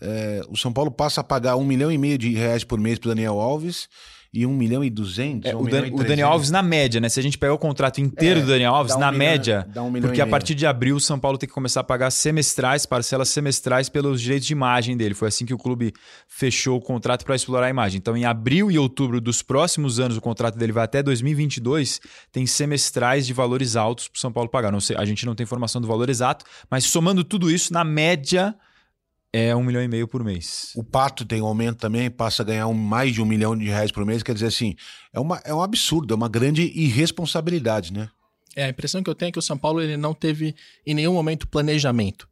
é, o São Paulo passa a pagar um milhão e meio de reais por mês para Daniel Alves e um milhão e duzentos. É, um o, Dan- o Daniel 300. Alves na média, né? Se a gente pegar o contrato inteiro É, do Daniel Alves, um na milhão- média, um porque a partir de abril o São Paulo tem que começar a pagar semestrais, parcelas semestrais pelos direitos de imagem dele. Foi assim que o clube fechou o contrato para explorar a imagem. Então, em abril e outubro dos próximos anos, o contrato dele vai até 2022, tem semestrais de valores altos para o São Paulo pagar. Não sei, a gente não tem informação do valor exato, mas somando tudo isso, na média, é um milhão e meio por mês. O Pato tem um aumento também, passa a ganhar um- mais de um milhão de reais por mês. Quer dizer assim, é, uma, é um absurdo, é uma grande irresponsabilidade, né? É, a impressão que eu tenho é que o São Paulo ele não teve em nenhum momento planejamento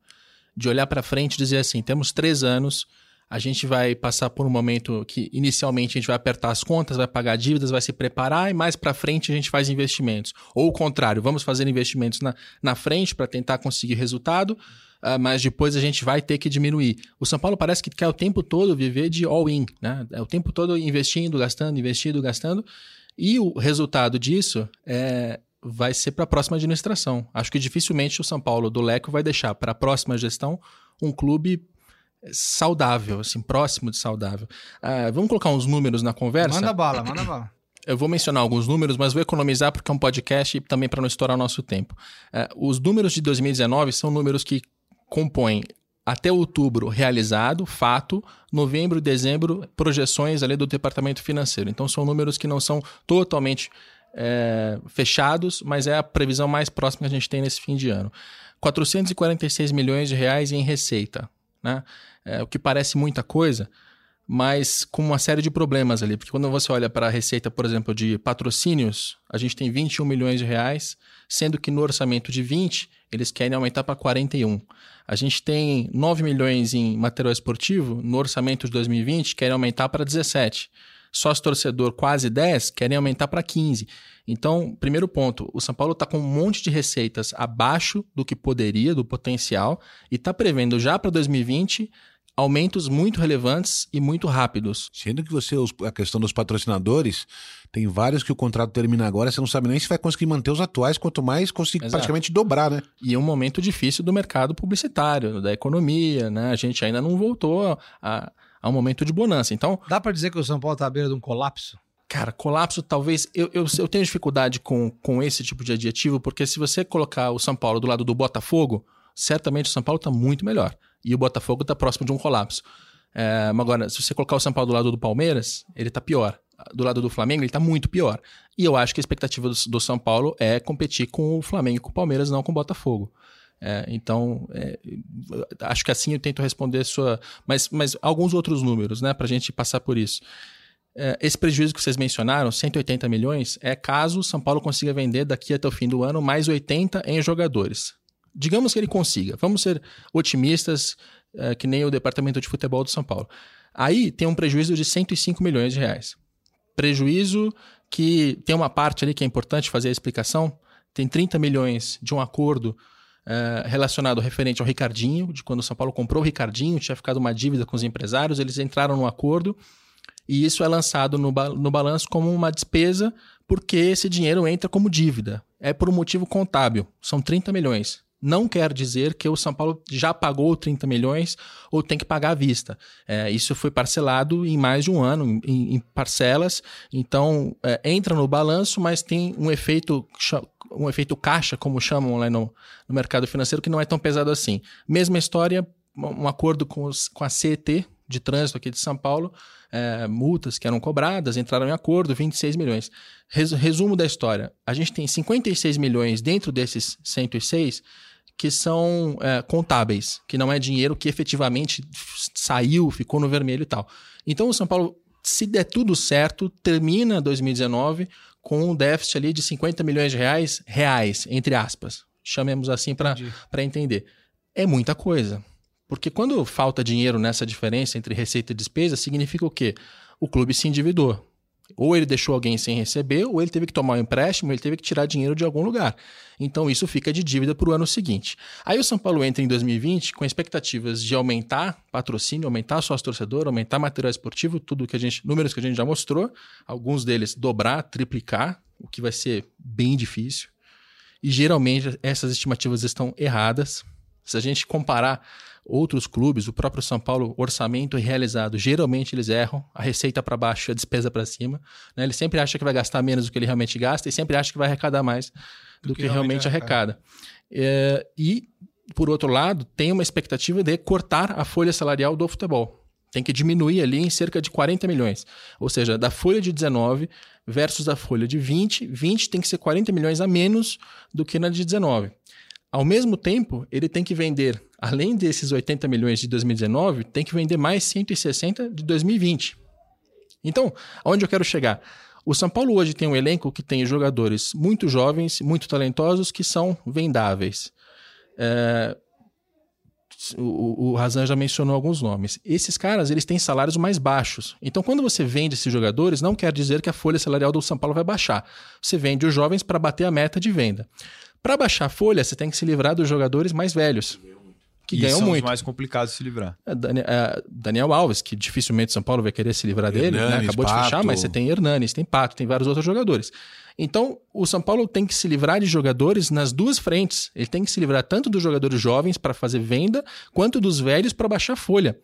de olhar para frente e dizer assim: temos três anos, a gente vai passar por um momento que inicialmente a gente vai apertar as contas, vai pagar dívidas, vai se preparar e mais para frente a gente faz investimentos. Ou o contrário, vamos fazer investimentos na, na frente para tentar conseguir resultado, mas depois a gente vai ter que diminuir. O São Paulo parece que quer o tempo todo viver de all-in, né? É o tempo todo investindo, gastando, investindo, gastando. E o resultado disso é, vai ser para a próxima administração. Acho que dificilmente o São Paulo do Leco vai deixar para a próxima gestão um clube saudável, assim, próximo de saudável. Ah, vamos colocar uns números na conversa? Manda bala, manda bala. Eu vou mencionar alguns números, mas vou economizar porque é um podcast e também para não estourar o nosso tempo. É, os números de 2019 são números que compõem até outubro realizado, fato, novembro e dezembro, projeções ali do departamento financeiro. Então são números que não são totalmente é, fechados, mas é a previsão mais próxima que a gente tem nesse fim de ano. 446 milhões de reais em receita, né? É, o que parece muita coisa, mas com uma série de problemas ali. Porque quando você olha para a receita, por exemplo, de patrocínios, a gente tem 21 milhões de reais, sendo que no orçamento de 20, eles querem aumentar para 41. A gente tem 9 milhões em material esportivo, no orçamento de 2020, querem aumentar para 17. Sócio torcedor quase 10, querem aumentar para 15. Então, primeiro ponto, o São Paulo está com um monte de receitas abaixo do que poderia, do potencial, e está prevendo já para 2020 aumentos muito relevantes e muito rápidos. Sendo que você, a questão dos patrocinadores, tem vários que o contrato termina agora, você não sabe nem se vai conseguir manter os atuais, quanto mais conseguir Exato. praticamente dobrar, né? E é um momento difícil do mercado publicitário, da economia, né? A gente ainda não voltou a, a um momento de bonança. Então, Dá pra dizer que o São Paulo tá à beira de um colapso? Cara, colapso talvez. Eu, eu, eu tenho dificuldade com, com esse tipo de adjetivo, porque se você colocar o São Paulo do lado do Botafogo, certamente o São Paulo está muito melhor. E o Botafogo está próximo de um colapso. É, mas agora, se você colocar o São Paulo do lado do Palmeiras, ele está pior. Do lado do Flamengo, ele está muito pior. E eu acho que a expectativa do, do São Paulo é competir com o Flamengo e com o Palmeiras, não com o Botafogo. É, então, é, acho que assim eu tento responder a sua. Mas, mas alguns outros números, né, para a gente passar por isso. É, esse prejuízo que vocês mencionaram, 180 milhões, é caso o São Paulo consiga vender daqui até o fim do ano mais 80 em jogadores. Digamos que ele consiga. Vamos ser otimistas, é, que nem o departamento de futebol do São Paulo. Aí tem um prejuízo de 105 milhões de reais. Prejuízo que tem uma parte ali que é importante fazer a explicação. Tem 30 milhões de um acordo é, relacionado referente ao Ricardinho, de quando o São Paulo comprou o Ricardinho, tinha ficado uma dívida com os empresários, eles entraram no acordo e isso é lançado no, no balanço como uma despesa, porque esse dinheiro entra como dívida. É por um motivo contábil. São 30 milhões. Não quer dizer que o São Paulo já pagou 30 milhões ou tem que pagar à vista. É, isso foi parcelado em mais de um ano, em, em parcelas. Então, é, entra no balanço, mas tem um efeito, um efeito caixa, como chamam lá no, no mercado financeiro, que não é tão pesado assim. Mesma história, um acordo com, os, com a CET, de trânsito aqui de São Paulo, é, multas que eram cobradas, entraram em acordo, 26 milhões. Resumo da história: a gente tem 56 milhões dentro desses 106 que são é, contábeis, que não é dinheiro que efetivamente saiu, ficou no vermelho e tal. Então o São Paulo, se der tudo certo, termina 2019 com um déficit ali de 50 milhões de reais, reais, entre aspas. Chamemos assim para entender. É muita coisa. Porque quando falta dinheiro nessa diferença entre receita e despesa, significa o quê? O clube se endividou. Ou ele deixou alguém sem receber, ou ele teve que tomar um empréstimo, ele teve que tirar dinheiro de algum lugar. Então isso fica de dívida para o ano seguinte. Aí o São Paulo entra em 2020 com expectativas de aumentar patrocínio, aumentar sócio torcedor, aumentar material esportivo, tudo que a gente, números que a gente já mostrou, alguns deles dobrar, triplicar, o que vai ser bem difícil. E geralmente essas estimativas estão erradas. Se a gente comparar outros clubes, o próprio São Paulo, orçamento realizado, geralmente eles erram, a receita para baixo, a despesa para cima. Né? Ele sempre acha que vai gastar menos do que ele realmente gasta e sempre acha que vai arrecadar mais do, do que, que, realmente, arrecada. É, e, por outro lado, tem uma expectativa de cortar a folha salarial do futebol. Tem que diminuir ali em cerca de 40 milhões. Ou seja, da folha de 19 versus a folha de 20, 20 tem que ser 40 milhões a menos do que na de 19. Ao mesmo tempo, ele tem que vender, além desses 80 milhões de 2019, tem que vender mais 160 de 2020. Então, aonde eu quero chegar? O São Paulo hoje tem um elenco que tem jogadores muito jovens, muito talentosos, que são vendáveis. É, o, o Razan já mencionou alguns nomes. Esses caras, eles têm salários mais baixos. Então, quando você vende esses jogadores, não quer dizer que a folha salarial do São Paulo vai baixar. Você vende os jovens para bater a meta de venda. Para baixar a folha, você tem que se livrar dos jogadores mais velhos. Que e ganham são muito. Os mais complicados de se livrar. É, é, Daniel Alves, que dificilmente São Paulo vai querer se livrar dele, né? acabou Pato. de fechar, mas você tem Hernanes, tem Pato, tem vários outros jogadores. Então, o São Paulo tem que se livrar de jogadores nas duas frentes. Ele tem que se livrar tanto dos jogadores jovens para fazer venda, quanto dos velhos para baixar a folha.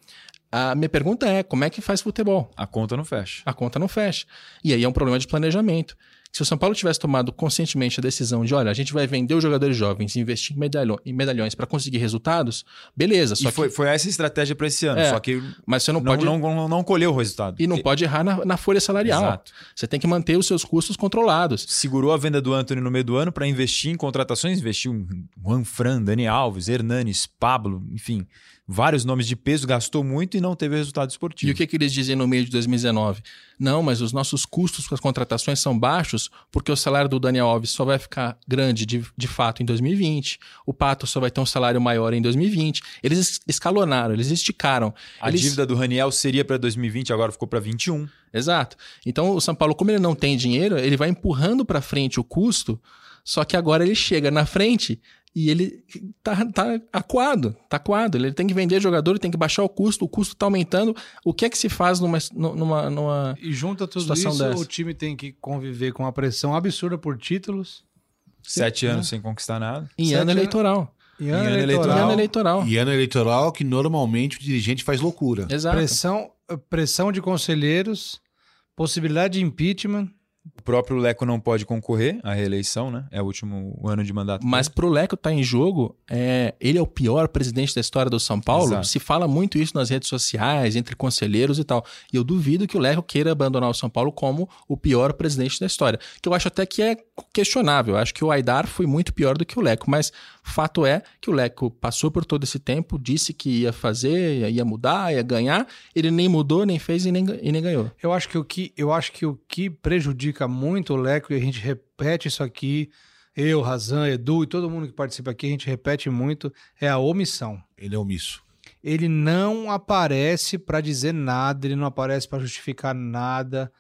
A minha pergunta é: como é que faz futebol? A conta não fecha. A conta não fecha. E aí é um problema de planejamento. Se o São Paulo tivesse tomado conscientemente a decisão de, olha, a gente vai vender os jogadores jovens e investir em, medalhão, em medalhões para conseguir resultados, beleza. Só e foi, que... foi essa a estratégia para esse ano. É, só que mas você não, pode não, não, não colheu o resultado. E não pode errar na, na folha salarial. Exato. Você tem que manter os seus custos controlados. Segurou a venda do Anthony no meio do ano para investir em contratações, investiu em Juan Fran, Dani Alves, Hernanes, Pablo, enfim vários nomes de peso, gastou muito e não teve resultado esportivo. E o que, que eles dizem no meio de 2019? Não, mas os nossos custos com as contratações são baixos porque o salário do Daniel Alves só vai ficar grande de, de fato em 2020. O Pato só vai ter um salário maior em 2020. Eles escalonaram, eles esticaram. A eles... dívida do Raniel seria para 2020, agora ficou para 21. Exato. Então o São Paulo, como ele não tem dinheiro, ele vai empurrando para frente o custo. Só que agora ele chega na frente e ele tá, tá aquado, tá aquado. Ele tem que vender jogador, ele tem que baixar o custo, o custo tá aumentando. O que é que se faz numa, numa, numa E junto a tudo isso, dessa? o time tem que conviver com uma pressão absurda por títulos. Sete Sim, anos sem conquistar nada. Em ano eleitoral. Em ano, ano eleitoral. Em ano eleitoral. E ano eleitoral que normalmente o dirigente faz loucura. Exato. Pressão, pressão de conselheiros, possibilidade de impeachment. O próprio Leco não pode concorrer à reeleição, né? É o último ano de mandato. Mas dele. pro Leco estar tá em jogo, é, ele é o pior presidente da história do São Paulo. Exato. Se fala muito isso nas redes sociais, entre conselheiros e tal. E eu duvido que o Leco queira abandonar o São Paulo como o pior presidente da história. Que eu acho até que é questionável. Eu acho que o Aidar foi muito pior do que o Leco. Mas fato é que o Leco passou por todo esse tempo, disse que ia fazer, ia mudar, ia ganhar. Ele nem mudou, nem fez e nem, e nem ganhou. Eu acho que o que, eu acho que, o que prejudica muito o Leco, e a gente repete isso aqui, eu, Razan, Edu e todo mundo que participa aqui, a gente repete muito, é a omissão. Ele é omisso. Ele não aparece para dizer nada, ele não aparece para justificar nada.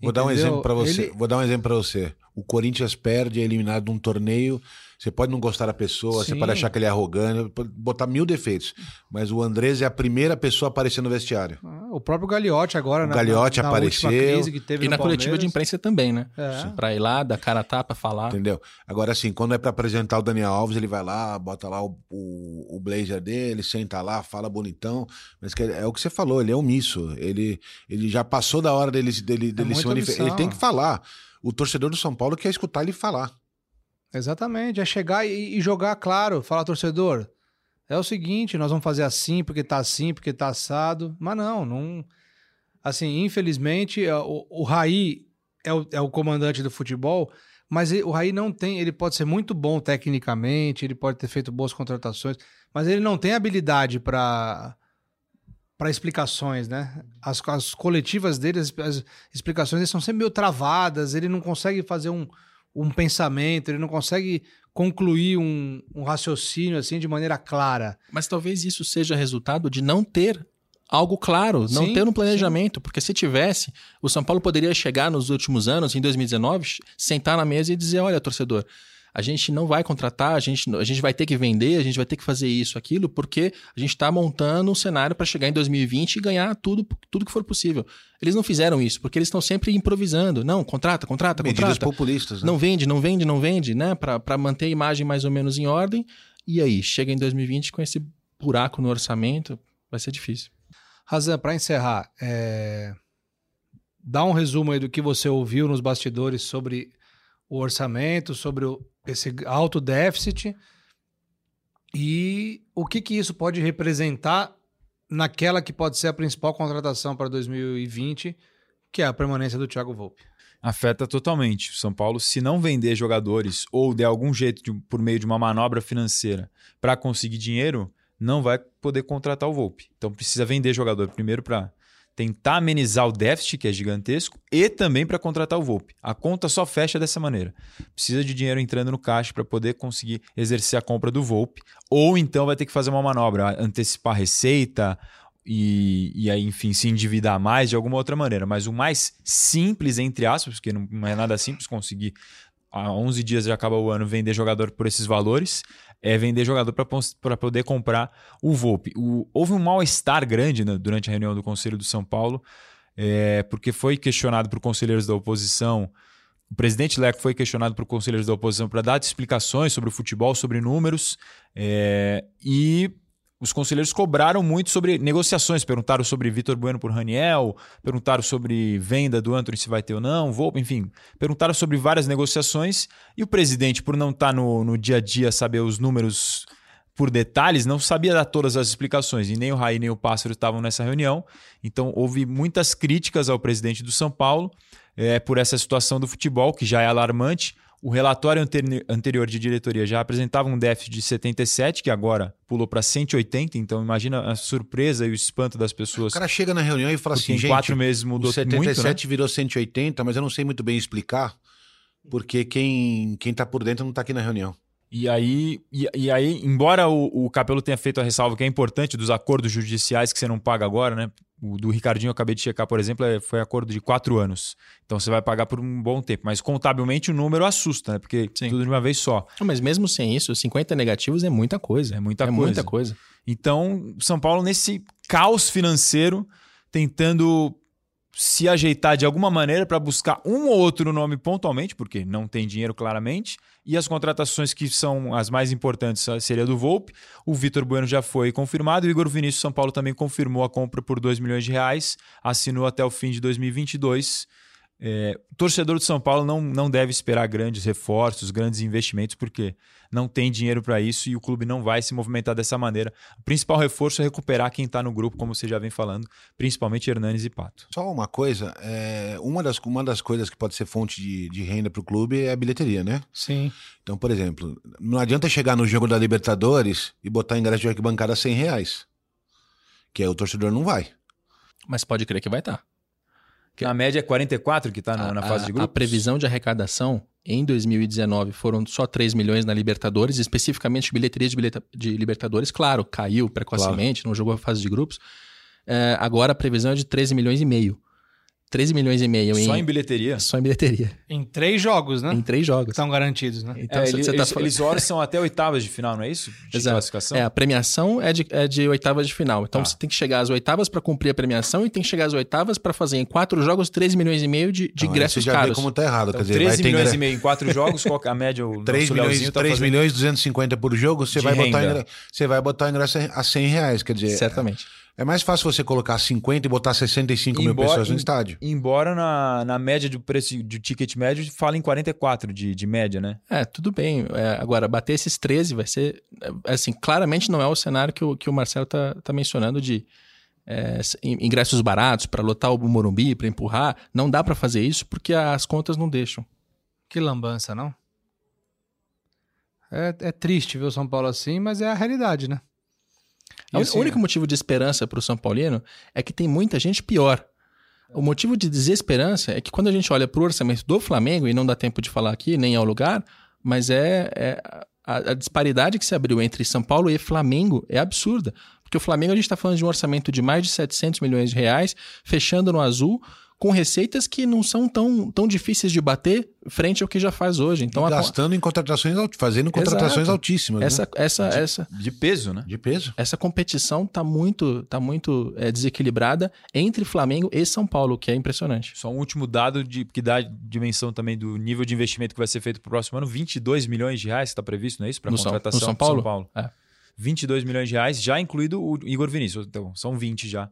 Vou entendeu? dar um exemplo para você. Ele... Vou dar um exemplo para você. O Corinthians perde, é eliminado de um torneio você pode não gostar da pessoa, Sim. você pode achar que ele é arrogante, pode botar mil defeitos. Mas o Andrés é a primeira pessoa a aparecer no vestiário. Ah, o próprio Gagliotti agora, o na, Gagliotti na, apareceu. e na coletiva de imprensa também, né? É. Pra ir lá, dar cara a tapa, falar. Entendeu? Agora, assim, quando é para apresentar o Daniel Alves, ele vai lá, bota lá o, o, o blazer dele, senta lá, fala bonitão. Mas é o que você falou, ele é omisso. Ele, ele já passou da hora dele, dele, dele é se manifestar. Ele tem que falar. O torcedor do São Paulo quer escutar ele falar. Exatamente, é chegar e, e jogar claro, falar torcedor, é o seguinte, nós vamos fazer assim porque tá assim, porque tá assado. Mas não, não. Assim, infelizmente, é, o, o Raí é o, é o comandante do futebol, mas ele, o Raí não tem. Ele pode ser muito bom tecnicamente, ele pode ter feito boas contratações, mas ele não tem habilidade para para explicações, né? As, as coletivas dele, as, as explicações são sempre meio travadas, ele não consegue fazer um, um pensamento, ele não consegue concluir um, um raciocínio assim de maneira clara. Mas talvez isso seja resultado de não ter algo claro, não Sim, ter um planejamento, porque se tivesse, o São Paulo poderia chegar nos últimos anos, em 2019, sentar na mesa e dizer, olha, torcedor, a gente não vai contratar, a gente, a gente vai ter que vender, a gente vai ter que fazer isso, aquilo, porque a gente está montando um cenário para chegar em 2020 e ganhar tudo, tudo que for possível. Eles não fizeram isso, porque eles estão sempre improvisando. Não, contrata, contrata, Medidas contrata. populistas, né? Não vende, não vende, não vende, né? Para manter a imagem mais ou menos em ordem. E aí, chega em 2020 com esse buraco no orçamento, vai ser difícil. Razan, para encerrar, é... dá um resumo aí do que você ouviu nos bastidores sobre o orçamento, sobre o, esse alto déficit e o que, que isso pode representar naquela que pode ser a principal contratação para 2020, que é a permanência do Thiago Volpe. afeta totalmente. O São Paulo, se não vender jogadores ou der algum jeito de- por meio de uma manobra financeira para conseguir dinheiro, não vai poder contratar o Volpe. Então precisa vender jogador primeiro para tentar amenizar o déficit, que é gigantesco, e também para contratar o Volpe. A conta só fecha dessa maneira. Precisa de dinheiro entrando no caixa para poder conseguir exercer a compra do Volpe, ou então vai ter que fazer uma manobra, antecipar receita, e, e aí, enfim, se endividar mais de alguma outra maneira. Mas o mais simples, entre aspas, porque não é nada simples conseguir, há 11 dias já acaba o ano, vender jogador por esses valores, é vender jogador para poder comprar o Volpe. O, houve um mal-estar grande né, durante a reunião do Conselho do São Paulo, é, porque foi questionado por conselheiros da oposição. O presidente Leco foi questionado por conselheiros da oposição para dar explicações sobre o futebol, sobre números, é, e os conselheiros cobraram muito sobre negociações, perguntaram sobre Vitor Bueno por Raniel, perguntaram sobre venda do Antony se vai ter ou não, enfim, perguntaram sobre várias negociações. E o presidente, por não estar no, no dia a dia, saber os números por detalhes, não sabia dar todas as explicações. E nem o Raí nem o Pássaro estavam nessa reunião, então houve muitas críticas ao presidente do São Paulo é, por essa situação do futebol, que já é alarmante. O relatório anteri- anterior de diretoria já apresentava um déficit de 77, que agora pulou para 180. Então, imagina a surpresa e o espanto das O pessoas. cara chega na reunião e fala assim, em gente, quatro meses o mudou 77 muito, né? virou 180, mas eu não sei muito bem explicar, porque quem, quem tá por dentro não tá aqui na reunião. E aí, e, e aí embora o, o Capelo tenha feito a ressalva que é importante dos acordos judiciais que você não paga agora, né? O do Ricardinho eu acabei de checar, por exemplo, é- foi acordo de quatro anos. Então você vai pagar por um bom tempo. Mas contabilmente o número assusta, né? Porque Sim. tudo de uma vez só. Mas mesmo sem isso, 50 negativos é muita coisa. É muita é coisa. muita coisa. Então, São Paulo, nesse caos financeiro, tentando se ajeitar de alguma maneira para buscar um ou outro nome pontualmente, porque não tem dinheiro claramente, e as contratações que são as mais importantes seria do Volpe. O Vitor Bueno já foi confirmado, o Igor Vinícius São Paulo também confirmou a compra por 2 milhões de reais, assinou até o fim de 2022. É, o torcedor de São Paulo não, não deve esperar grandes reforços, grandes investimentos, porque não tem dinheiro para isso e o clube não vai se movimentar dessa maneira. O principal reforço é recuperar quem está no grupo, como você já vem falando, principalmente Hernanes e Pato. Só uma coisa, é, uma, das, uma das coisas que pode ser fonte de, de renda para o clube é a bilheteria, né? Sim. Então, por exemplo, não adianta chegar no jogo da Libertadores e botar ingresso de arquibancada a 100 reais. Que aí o torcedor não vai. Mas pode crer que vai estar. Na média é 44 que está na, na fase de A grupos. previsão de arrecadação em 2019 foram só 3 milhões na Libertadores, especificamente bilheteria de, bilheta- de Libertadores. Claro, caiu precocemente, não jogou a fase de grupos. É, agora a previsão é de 13 milhões e meio. 13 milhões e meio Só em bilheteria. só em bilheteria. Em três jogos, né? Em três jogos. Estão garantidos, né? Então, É, você- eles, você tá eles, falando- eles orçam até oitavas de final, não é isso? De Exato. classificação? É, a premiação é de, é de oitavas de final. Então Tá. você tem que chegar às oitavas para cumprir a premiação e tem que chegar às oitavas para fazer em quatro jogos 13 milhões e meio de, de Então, aí ingressos você já caros. vê como tá errado. Então, quer dizer, 13 vai ter milhões ingresso- e meio em quatro jogos, qual é a média? O 3 nosso milhões, tá 3 fazendo- milhões e 250 por jogo, você vai, botar ingresso, você vai botar o ingresso a 100 reais. Quer dizer, Certamente. é mais fácil você colocar 50 e botar 65 mil Embora- pessoas no em- estádio. Embora na, na média do preço de ticket médio fala em 44 de, de média, né? É, tudo bem. É, agora, bater esses 13 vai ser. é, Assim, claramente não é o cenário que o, que o Marcelo tá, tá mencionando de é, ingressos baratos para lotar o Morumbi, para empurrar. Não dá para fazer isso porque as contas não deixam. Que lambança, não? É, é triste ver o São Paulo assim, mas é a realidade, né? O único motivo de esperança para o São Paulino é que tem muita gente pior. O motivo de desesperança é que quando a gente olha para o orçamento do Flamengo, e não dá tempo de falar aqui, nem ao lugar, mas é, é a, a disparidade que se abriu entre São Paulo e Flamengo é absurda. Porque o Flamengo a gente está falando de um orçamento de mais de 700 milhões de reais, fechando no azul, com receitas que não são tão, tão difíceis de bater frente ao que já faz hoje. Então, E a- gastando em contratações, fazendo contratações Exato. altíssimas. né? essa, essa, essa, De peso, né? De peso. essa competição tá muito, tá muito é, desequilibrada entre Flamengo e São Paulo, que é impressionante. Só um último dado de, que dá dimensão também do nível de investimento que vai ser feito para o próximo ano: 22 milhões de reais está previsto, não é isso? Para No São- contratação no São Paulo? É. 22 milhões de reais, já incluído o Igor Vinícius. Então, são 20 já.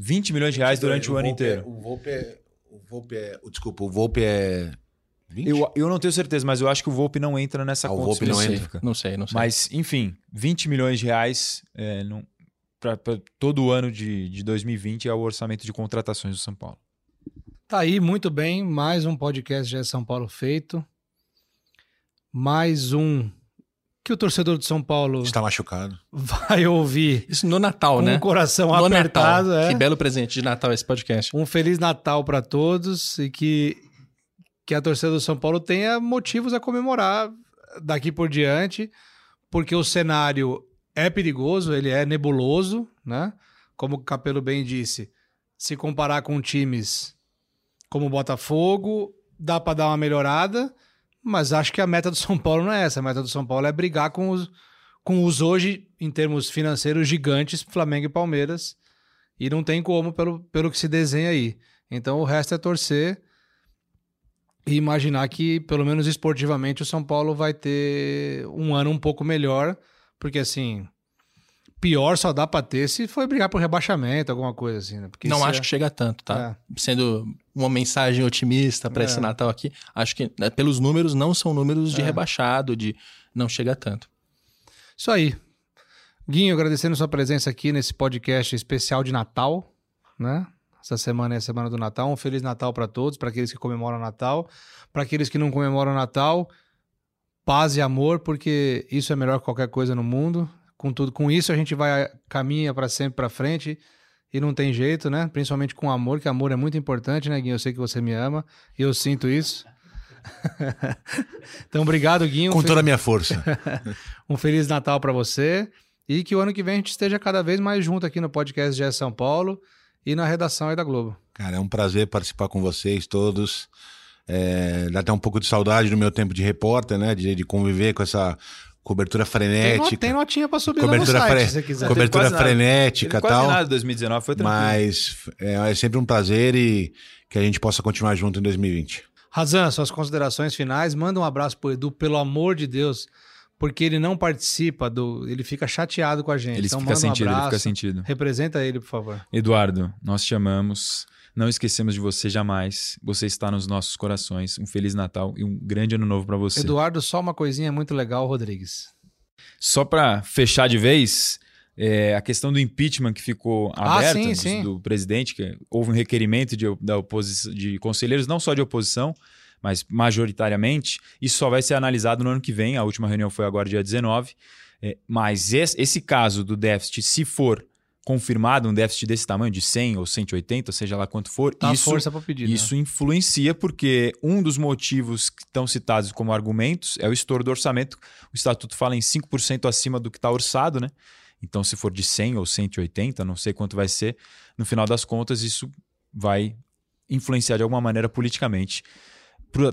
20 milhões de reais durante o, ano Volpe inteiro. É, o Volpe é. O Volpe é. o- Desculpa, o Volpe é. 20? Eu, eu não tenho certeza, mas eu acho que o Volpe não entra nessa Ah, o conta Volpe não específica. Não sei, não sei. Mas, enfim, 20 milhões de reais é, para todo o ano de, de 2020 é o orçamento de contratações do São Paulo. Tá aí, muito bem. Mais um podcast já é São Paulo feito. Mais um que o torcedor de São Paulo Está machucado. vai ouvir Isso no Natal, com né? o coração no apertado. Natal. é. Que belo presente de Natal esse podcast. Um Feliz Natal para todos e que, que a torcida do São Paulo tenha motivos a comemorar daqui por diante, porque o cenário é perigoso, ele é nebuloso, né? Como o Capelo bem disse, se comparar com times como o Botafogo, dá para dar uma melhorada, mas acho que a meta do São Paulo não é essa. A meta do São Paulo é brigar com os, com os hoje, em termos financeiros, gigantes, Flamengo e Palmeiras. E não tem como pelo, pelo que se desenha aí. Então o resto é torcer e imaginar que, pelo menos esportivamente, o São Paulo vai ter um ano um pouco melhor, porque assim, pior só dá pra ter se for brigar por rebaixamento, alguma coisa assim, né? Porque não acho é- que chega tanto, tá? Sendo uma mensagem otimista para É. esse Natal aqui, acho que né, pelos números não são números de É. rebaixado, de não chega tanto. Isso aí. Guinho, agradecendo sua presença aqui nesse podcast especial de Natal, né? Essa semana é a semana do Natal. Um feliz Natal para todos, para aqueles que comemoram o Natal, para aqueles que não comemoram o Natal, paz e amor, porque isso é melhor que qualquer coisa no mundo. Com tudo, com isso a gente vai caminha para sempre para frente e não tem jeito, né? Principalmente com amor, que amor é muito importante, né, Guinho? Eu sei que você me ama e eu sinto isso. então, obrigado, Guinho. Com toda a minha força. um feliz Natal para você e que o ano que vem a gente esteja cada vez mais junto aqui no podcast GE São Paulo e na redação aí da Globo. Cara, é um prazer participar com vocês todos. É, dá até um pouco de saudade do meu tempo de repórter, né? De, de conviver com essa cobertura Tem, frenética. tem notinha para subir lá no Cobertura site, se você quiser. cobertura frenética e quase tal. nada em 2019, foi tranquilo. Mas é, é sempre um prazer e que a gente possa continuar junto em 2020. Razan, suas considerações finais. Manda um abraço pro Edu, pelo amor de Deus, porque ele não participa do. Ele fica chateado com a gente. Ele então fica manda um sentido, ele abraço. fica sentido. Representa ele, por favor. Eduardo, nós te amamos. Não esquecemos de você jamais. Você está nos nossos corações. Um Feliz Natal e um grande ano novo para você. Eduardo, só uma coisinha muito legal, Rodrigues. Só para fechar de vez, é, a questão do impeachment que ficou Ah, aberta sim, do, sim. do presidente, que houve um requerimento de, da oposição, de conselheiros, não só de oposição, mas majoritariamente. Isso só vai ser analisado no ano que vem. A última reunião foi agora, dia 19. É, mas esse, esse caso do déficit, se for confirmado um déficit desse tamanho, de 100 ou 180, seja lá quanto for, Dá isso força pedir. né? isso influencia porque um dos motivos que estão citados como argumentos é o estouro do orçamento. O estatuto fala em 5% acima do que está orçado, né? Então, se for de 100 ou 180, não sei quanto vai ser, no final das contas, isso vai influenciar de alguma maneira politicamente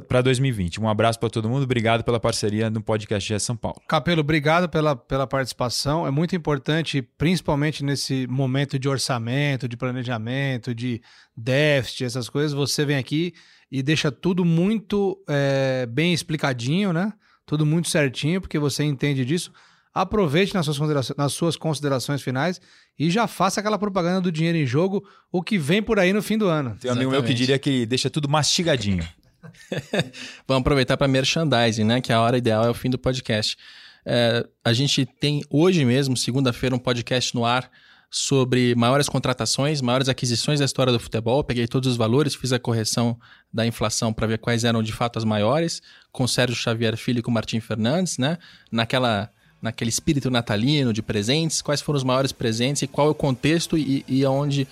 para 2020. Um abraço para todo mundo, obrigado pela parceria no podcast GE São Paulo. Capelo, obrigado pela, pela participação. É muito importante, principalmente nesse momento de orçamento, de planejamento, de déficit, essas coisas. Você vem aqui e deixa tudo muito é, bem explicadinho, né? Tudo muito certinho, porque você entende disso. Aproveite nas suas, considerações, nas suas considerações finais e já faça aquela propaganda do dinheiro em jogo, o que vem por aí no fim do ano. Tem um amigo meu que diria que deixa tudo mastigadinho. Vamos aproveitar para merchandising, né? Que a hora ideal é o fim do podcast. É, a gente tem hoje mesmo, segunda-feira, um podcast no ar sobre maiores contratações, maiores aquisições da história do futebol. Peguei todos os valores, fiz a correção da inflação para ver quais eram de fato as maiores, com Sérgio Xavier Filho e com Martim Fernandes, né? Naquela, naquele espírito natalino de presentes, quais foram os maiores presentes e qual é o contexto e, e aonde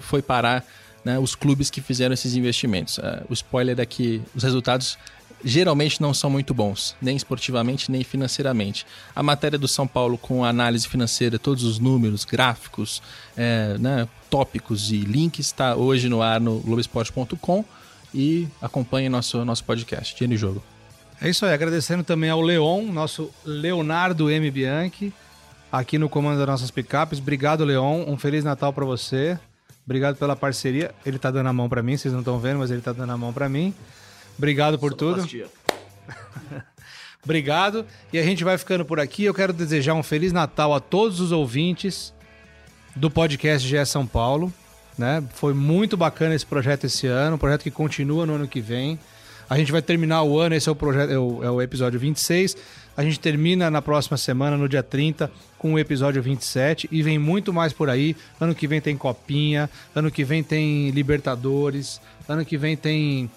foi parar né, os clubes que fizeram esses investimentos. Uh, o spoiler é que os resultados geralmente não são muito bons, nem esportivamente, nem financeiramente. A matéria do São Paulo com análise financeira, todos os números, gráficos, é, né, tópicos e links está hoje no ar no Globoesporte.com e acompanhe nosso, nosso podcast, Dia de Jogo. É isso aí, agradecendo também ao Leon, nosso Leonardo M. Bianchi, aqui no comando das nossas picapes. Obrigado, Leon. Um Feliz Natal para você. Obrigado pela parceria. Ele tá dando a mão para mim, vocês não estão vendo, mas ele tá dando a mão para mim. Obrigado por tudo. Obrigado. E a gente vai ficando por aqui. Eu quero desejar um Feliz Natal a todos os ouvintes do podcast GE São Paulo. Né? Foi muito bacana esse projeto esse ano, um projeto que continua no ano que vem. A gente vai terminar o ano, esse é o, projeto, é o, é o episódio 26. A gente termina na próxima semana, no dia 30, com o episódio 27 e vem muito mais por aí. Ano que vem tem Copinha, ano que vem tem Libertadores, ano que vem tem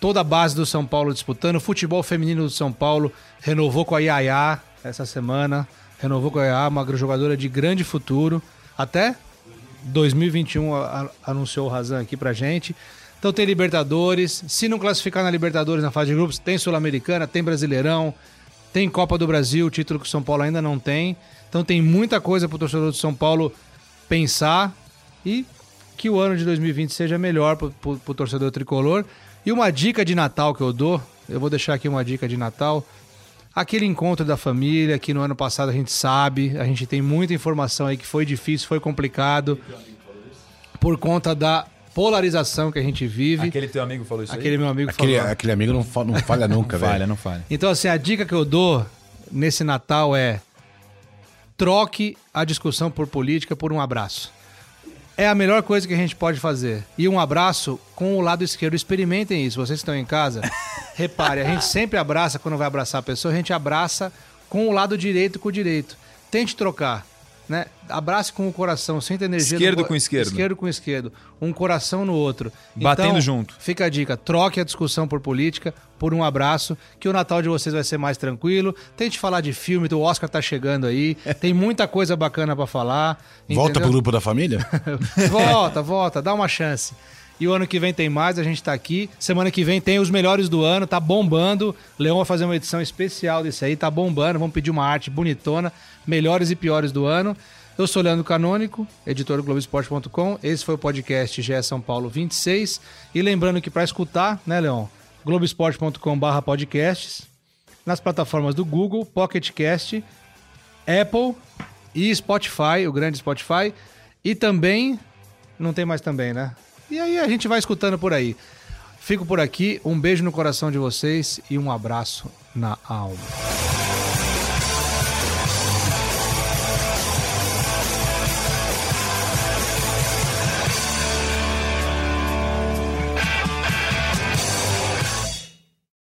toda a base do São Paulo disputando. O futebol feminino do São Paulo renovou com a Yaya essa semana. Renovou com a Yaya, uma jogadora de grande futuro. Até 2021 a, a, anunciou o Razan aqui pra gente. Então tem Libertadores. Se não classificar na Libertadores na fase de grupos, tem Sul-Americana, tem Brasileirão, tem Copa do Brasil, título que o São Paulo ainda não tem. Então tem muita coisa pro torcedor do São Paulo pensar e que o ano de 2020 seja melhor pro, pro torcedor tricolor. E uma dica de Natal que eu dou, eu vou deixar aqui uma dica de Natal. Aquele encontro da família, que no ano passado a gente sabe, a gente tem muita informação aí que foi difícil, foi complicado, por conta da polarização que a gente vive. Aquele teu amigo falou isso Aquele aí? meu amigo Aquele, falou. aquele amigo não, fa- não falha nunca, Não falha, velho. não falha. Então, assim, a dica que eu dou nesse Natal é troque a discussão por política por um abraço. É a melhor coisa que a gente pode fazer. E um abraço com o lado esquerdo. Experimentem isso. Vocês que estão em casa, repare, a gente sempre abraça, quando vai abraçar a pessoa, a gente abraça com o lado direito com o direito. Tente trocar. Né? Abrace com o coração, sinta energia. Esquerdo do... com esquerdo. Esquerdo com esquerdo. Um coração no outro. Batendo Então, junto. Fica a dica, troque a discussão por política por um abraço, que o Natal de vocês vai ser mais tranquilo. Tente falar de filme, o Oscar tá chegando aí, tem muita coisa bacana pra falar. Volta pro entendeu? grupo da família? volta, volta, dá uma chance. E o ano que vem tem mais, a gente tá aqui. Semana que vem tem os melhores do ano, tá bombando. Leão vai fazer uma edição especial desse aí, tá bombando. Vamos pedir uma arte bonitona, melhores e piores do ano. Eu sou Leandro Canônico, editor do Globoesporte.com. Esse foi o podcast GE São Paulo 26. E lembrando que para escutar, né, Leon? Globoesporte.com/barra podcasts. Nas plataformas do Google, Pocket Cast, Apple e Spotify, o grande Spotify. E também. Não tem mais também, né? E aí a gente vai escutando por aí. Fico por aqui, um beijo no coração de vocês e um abraço na alma.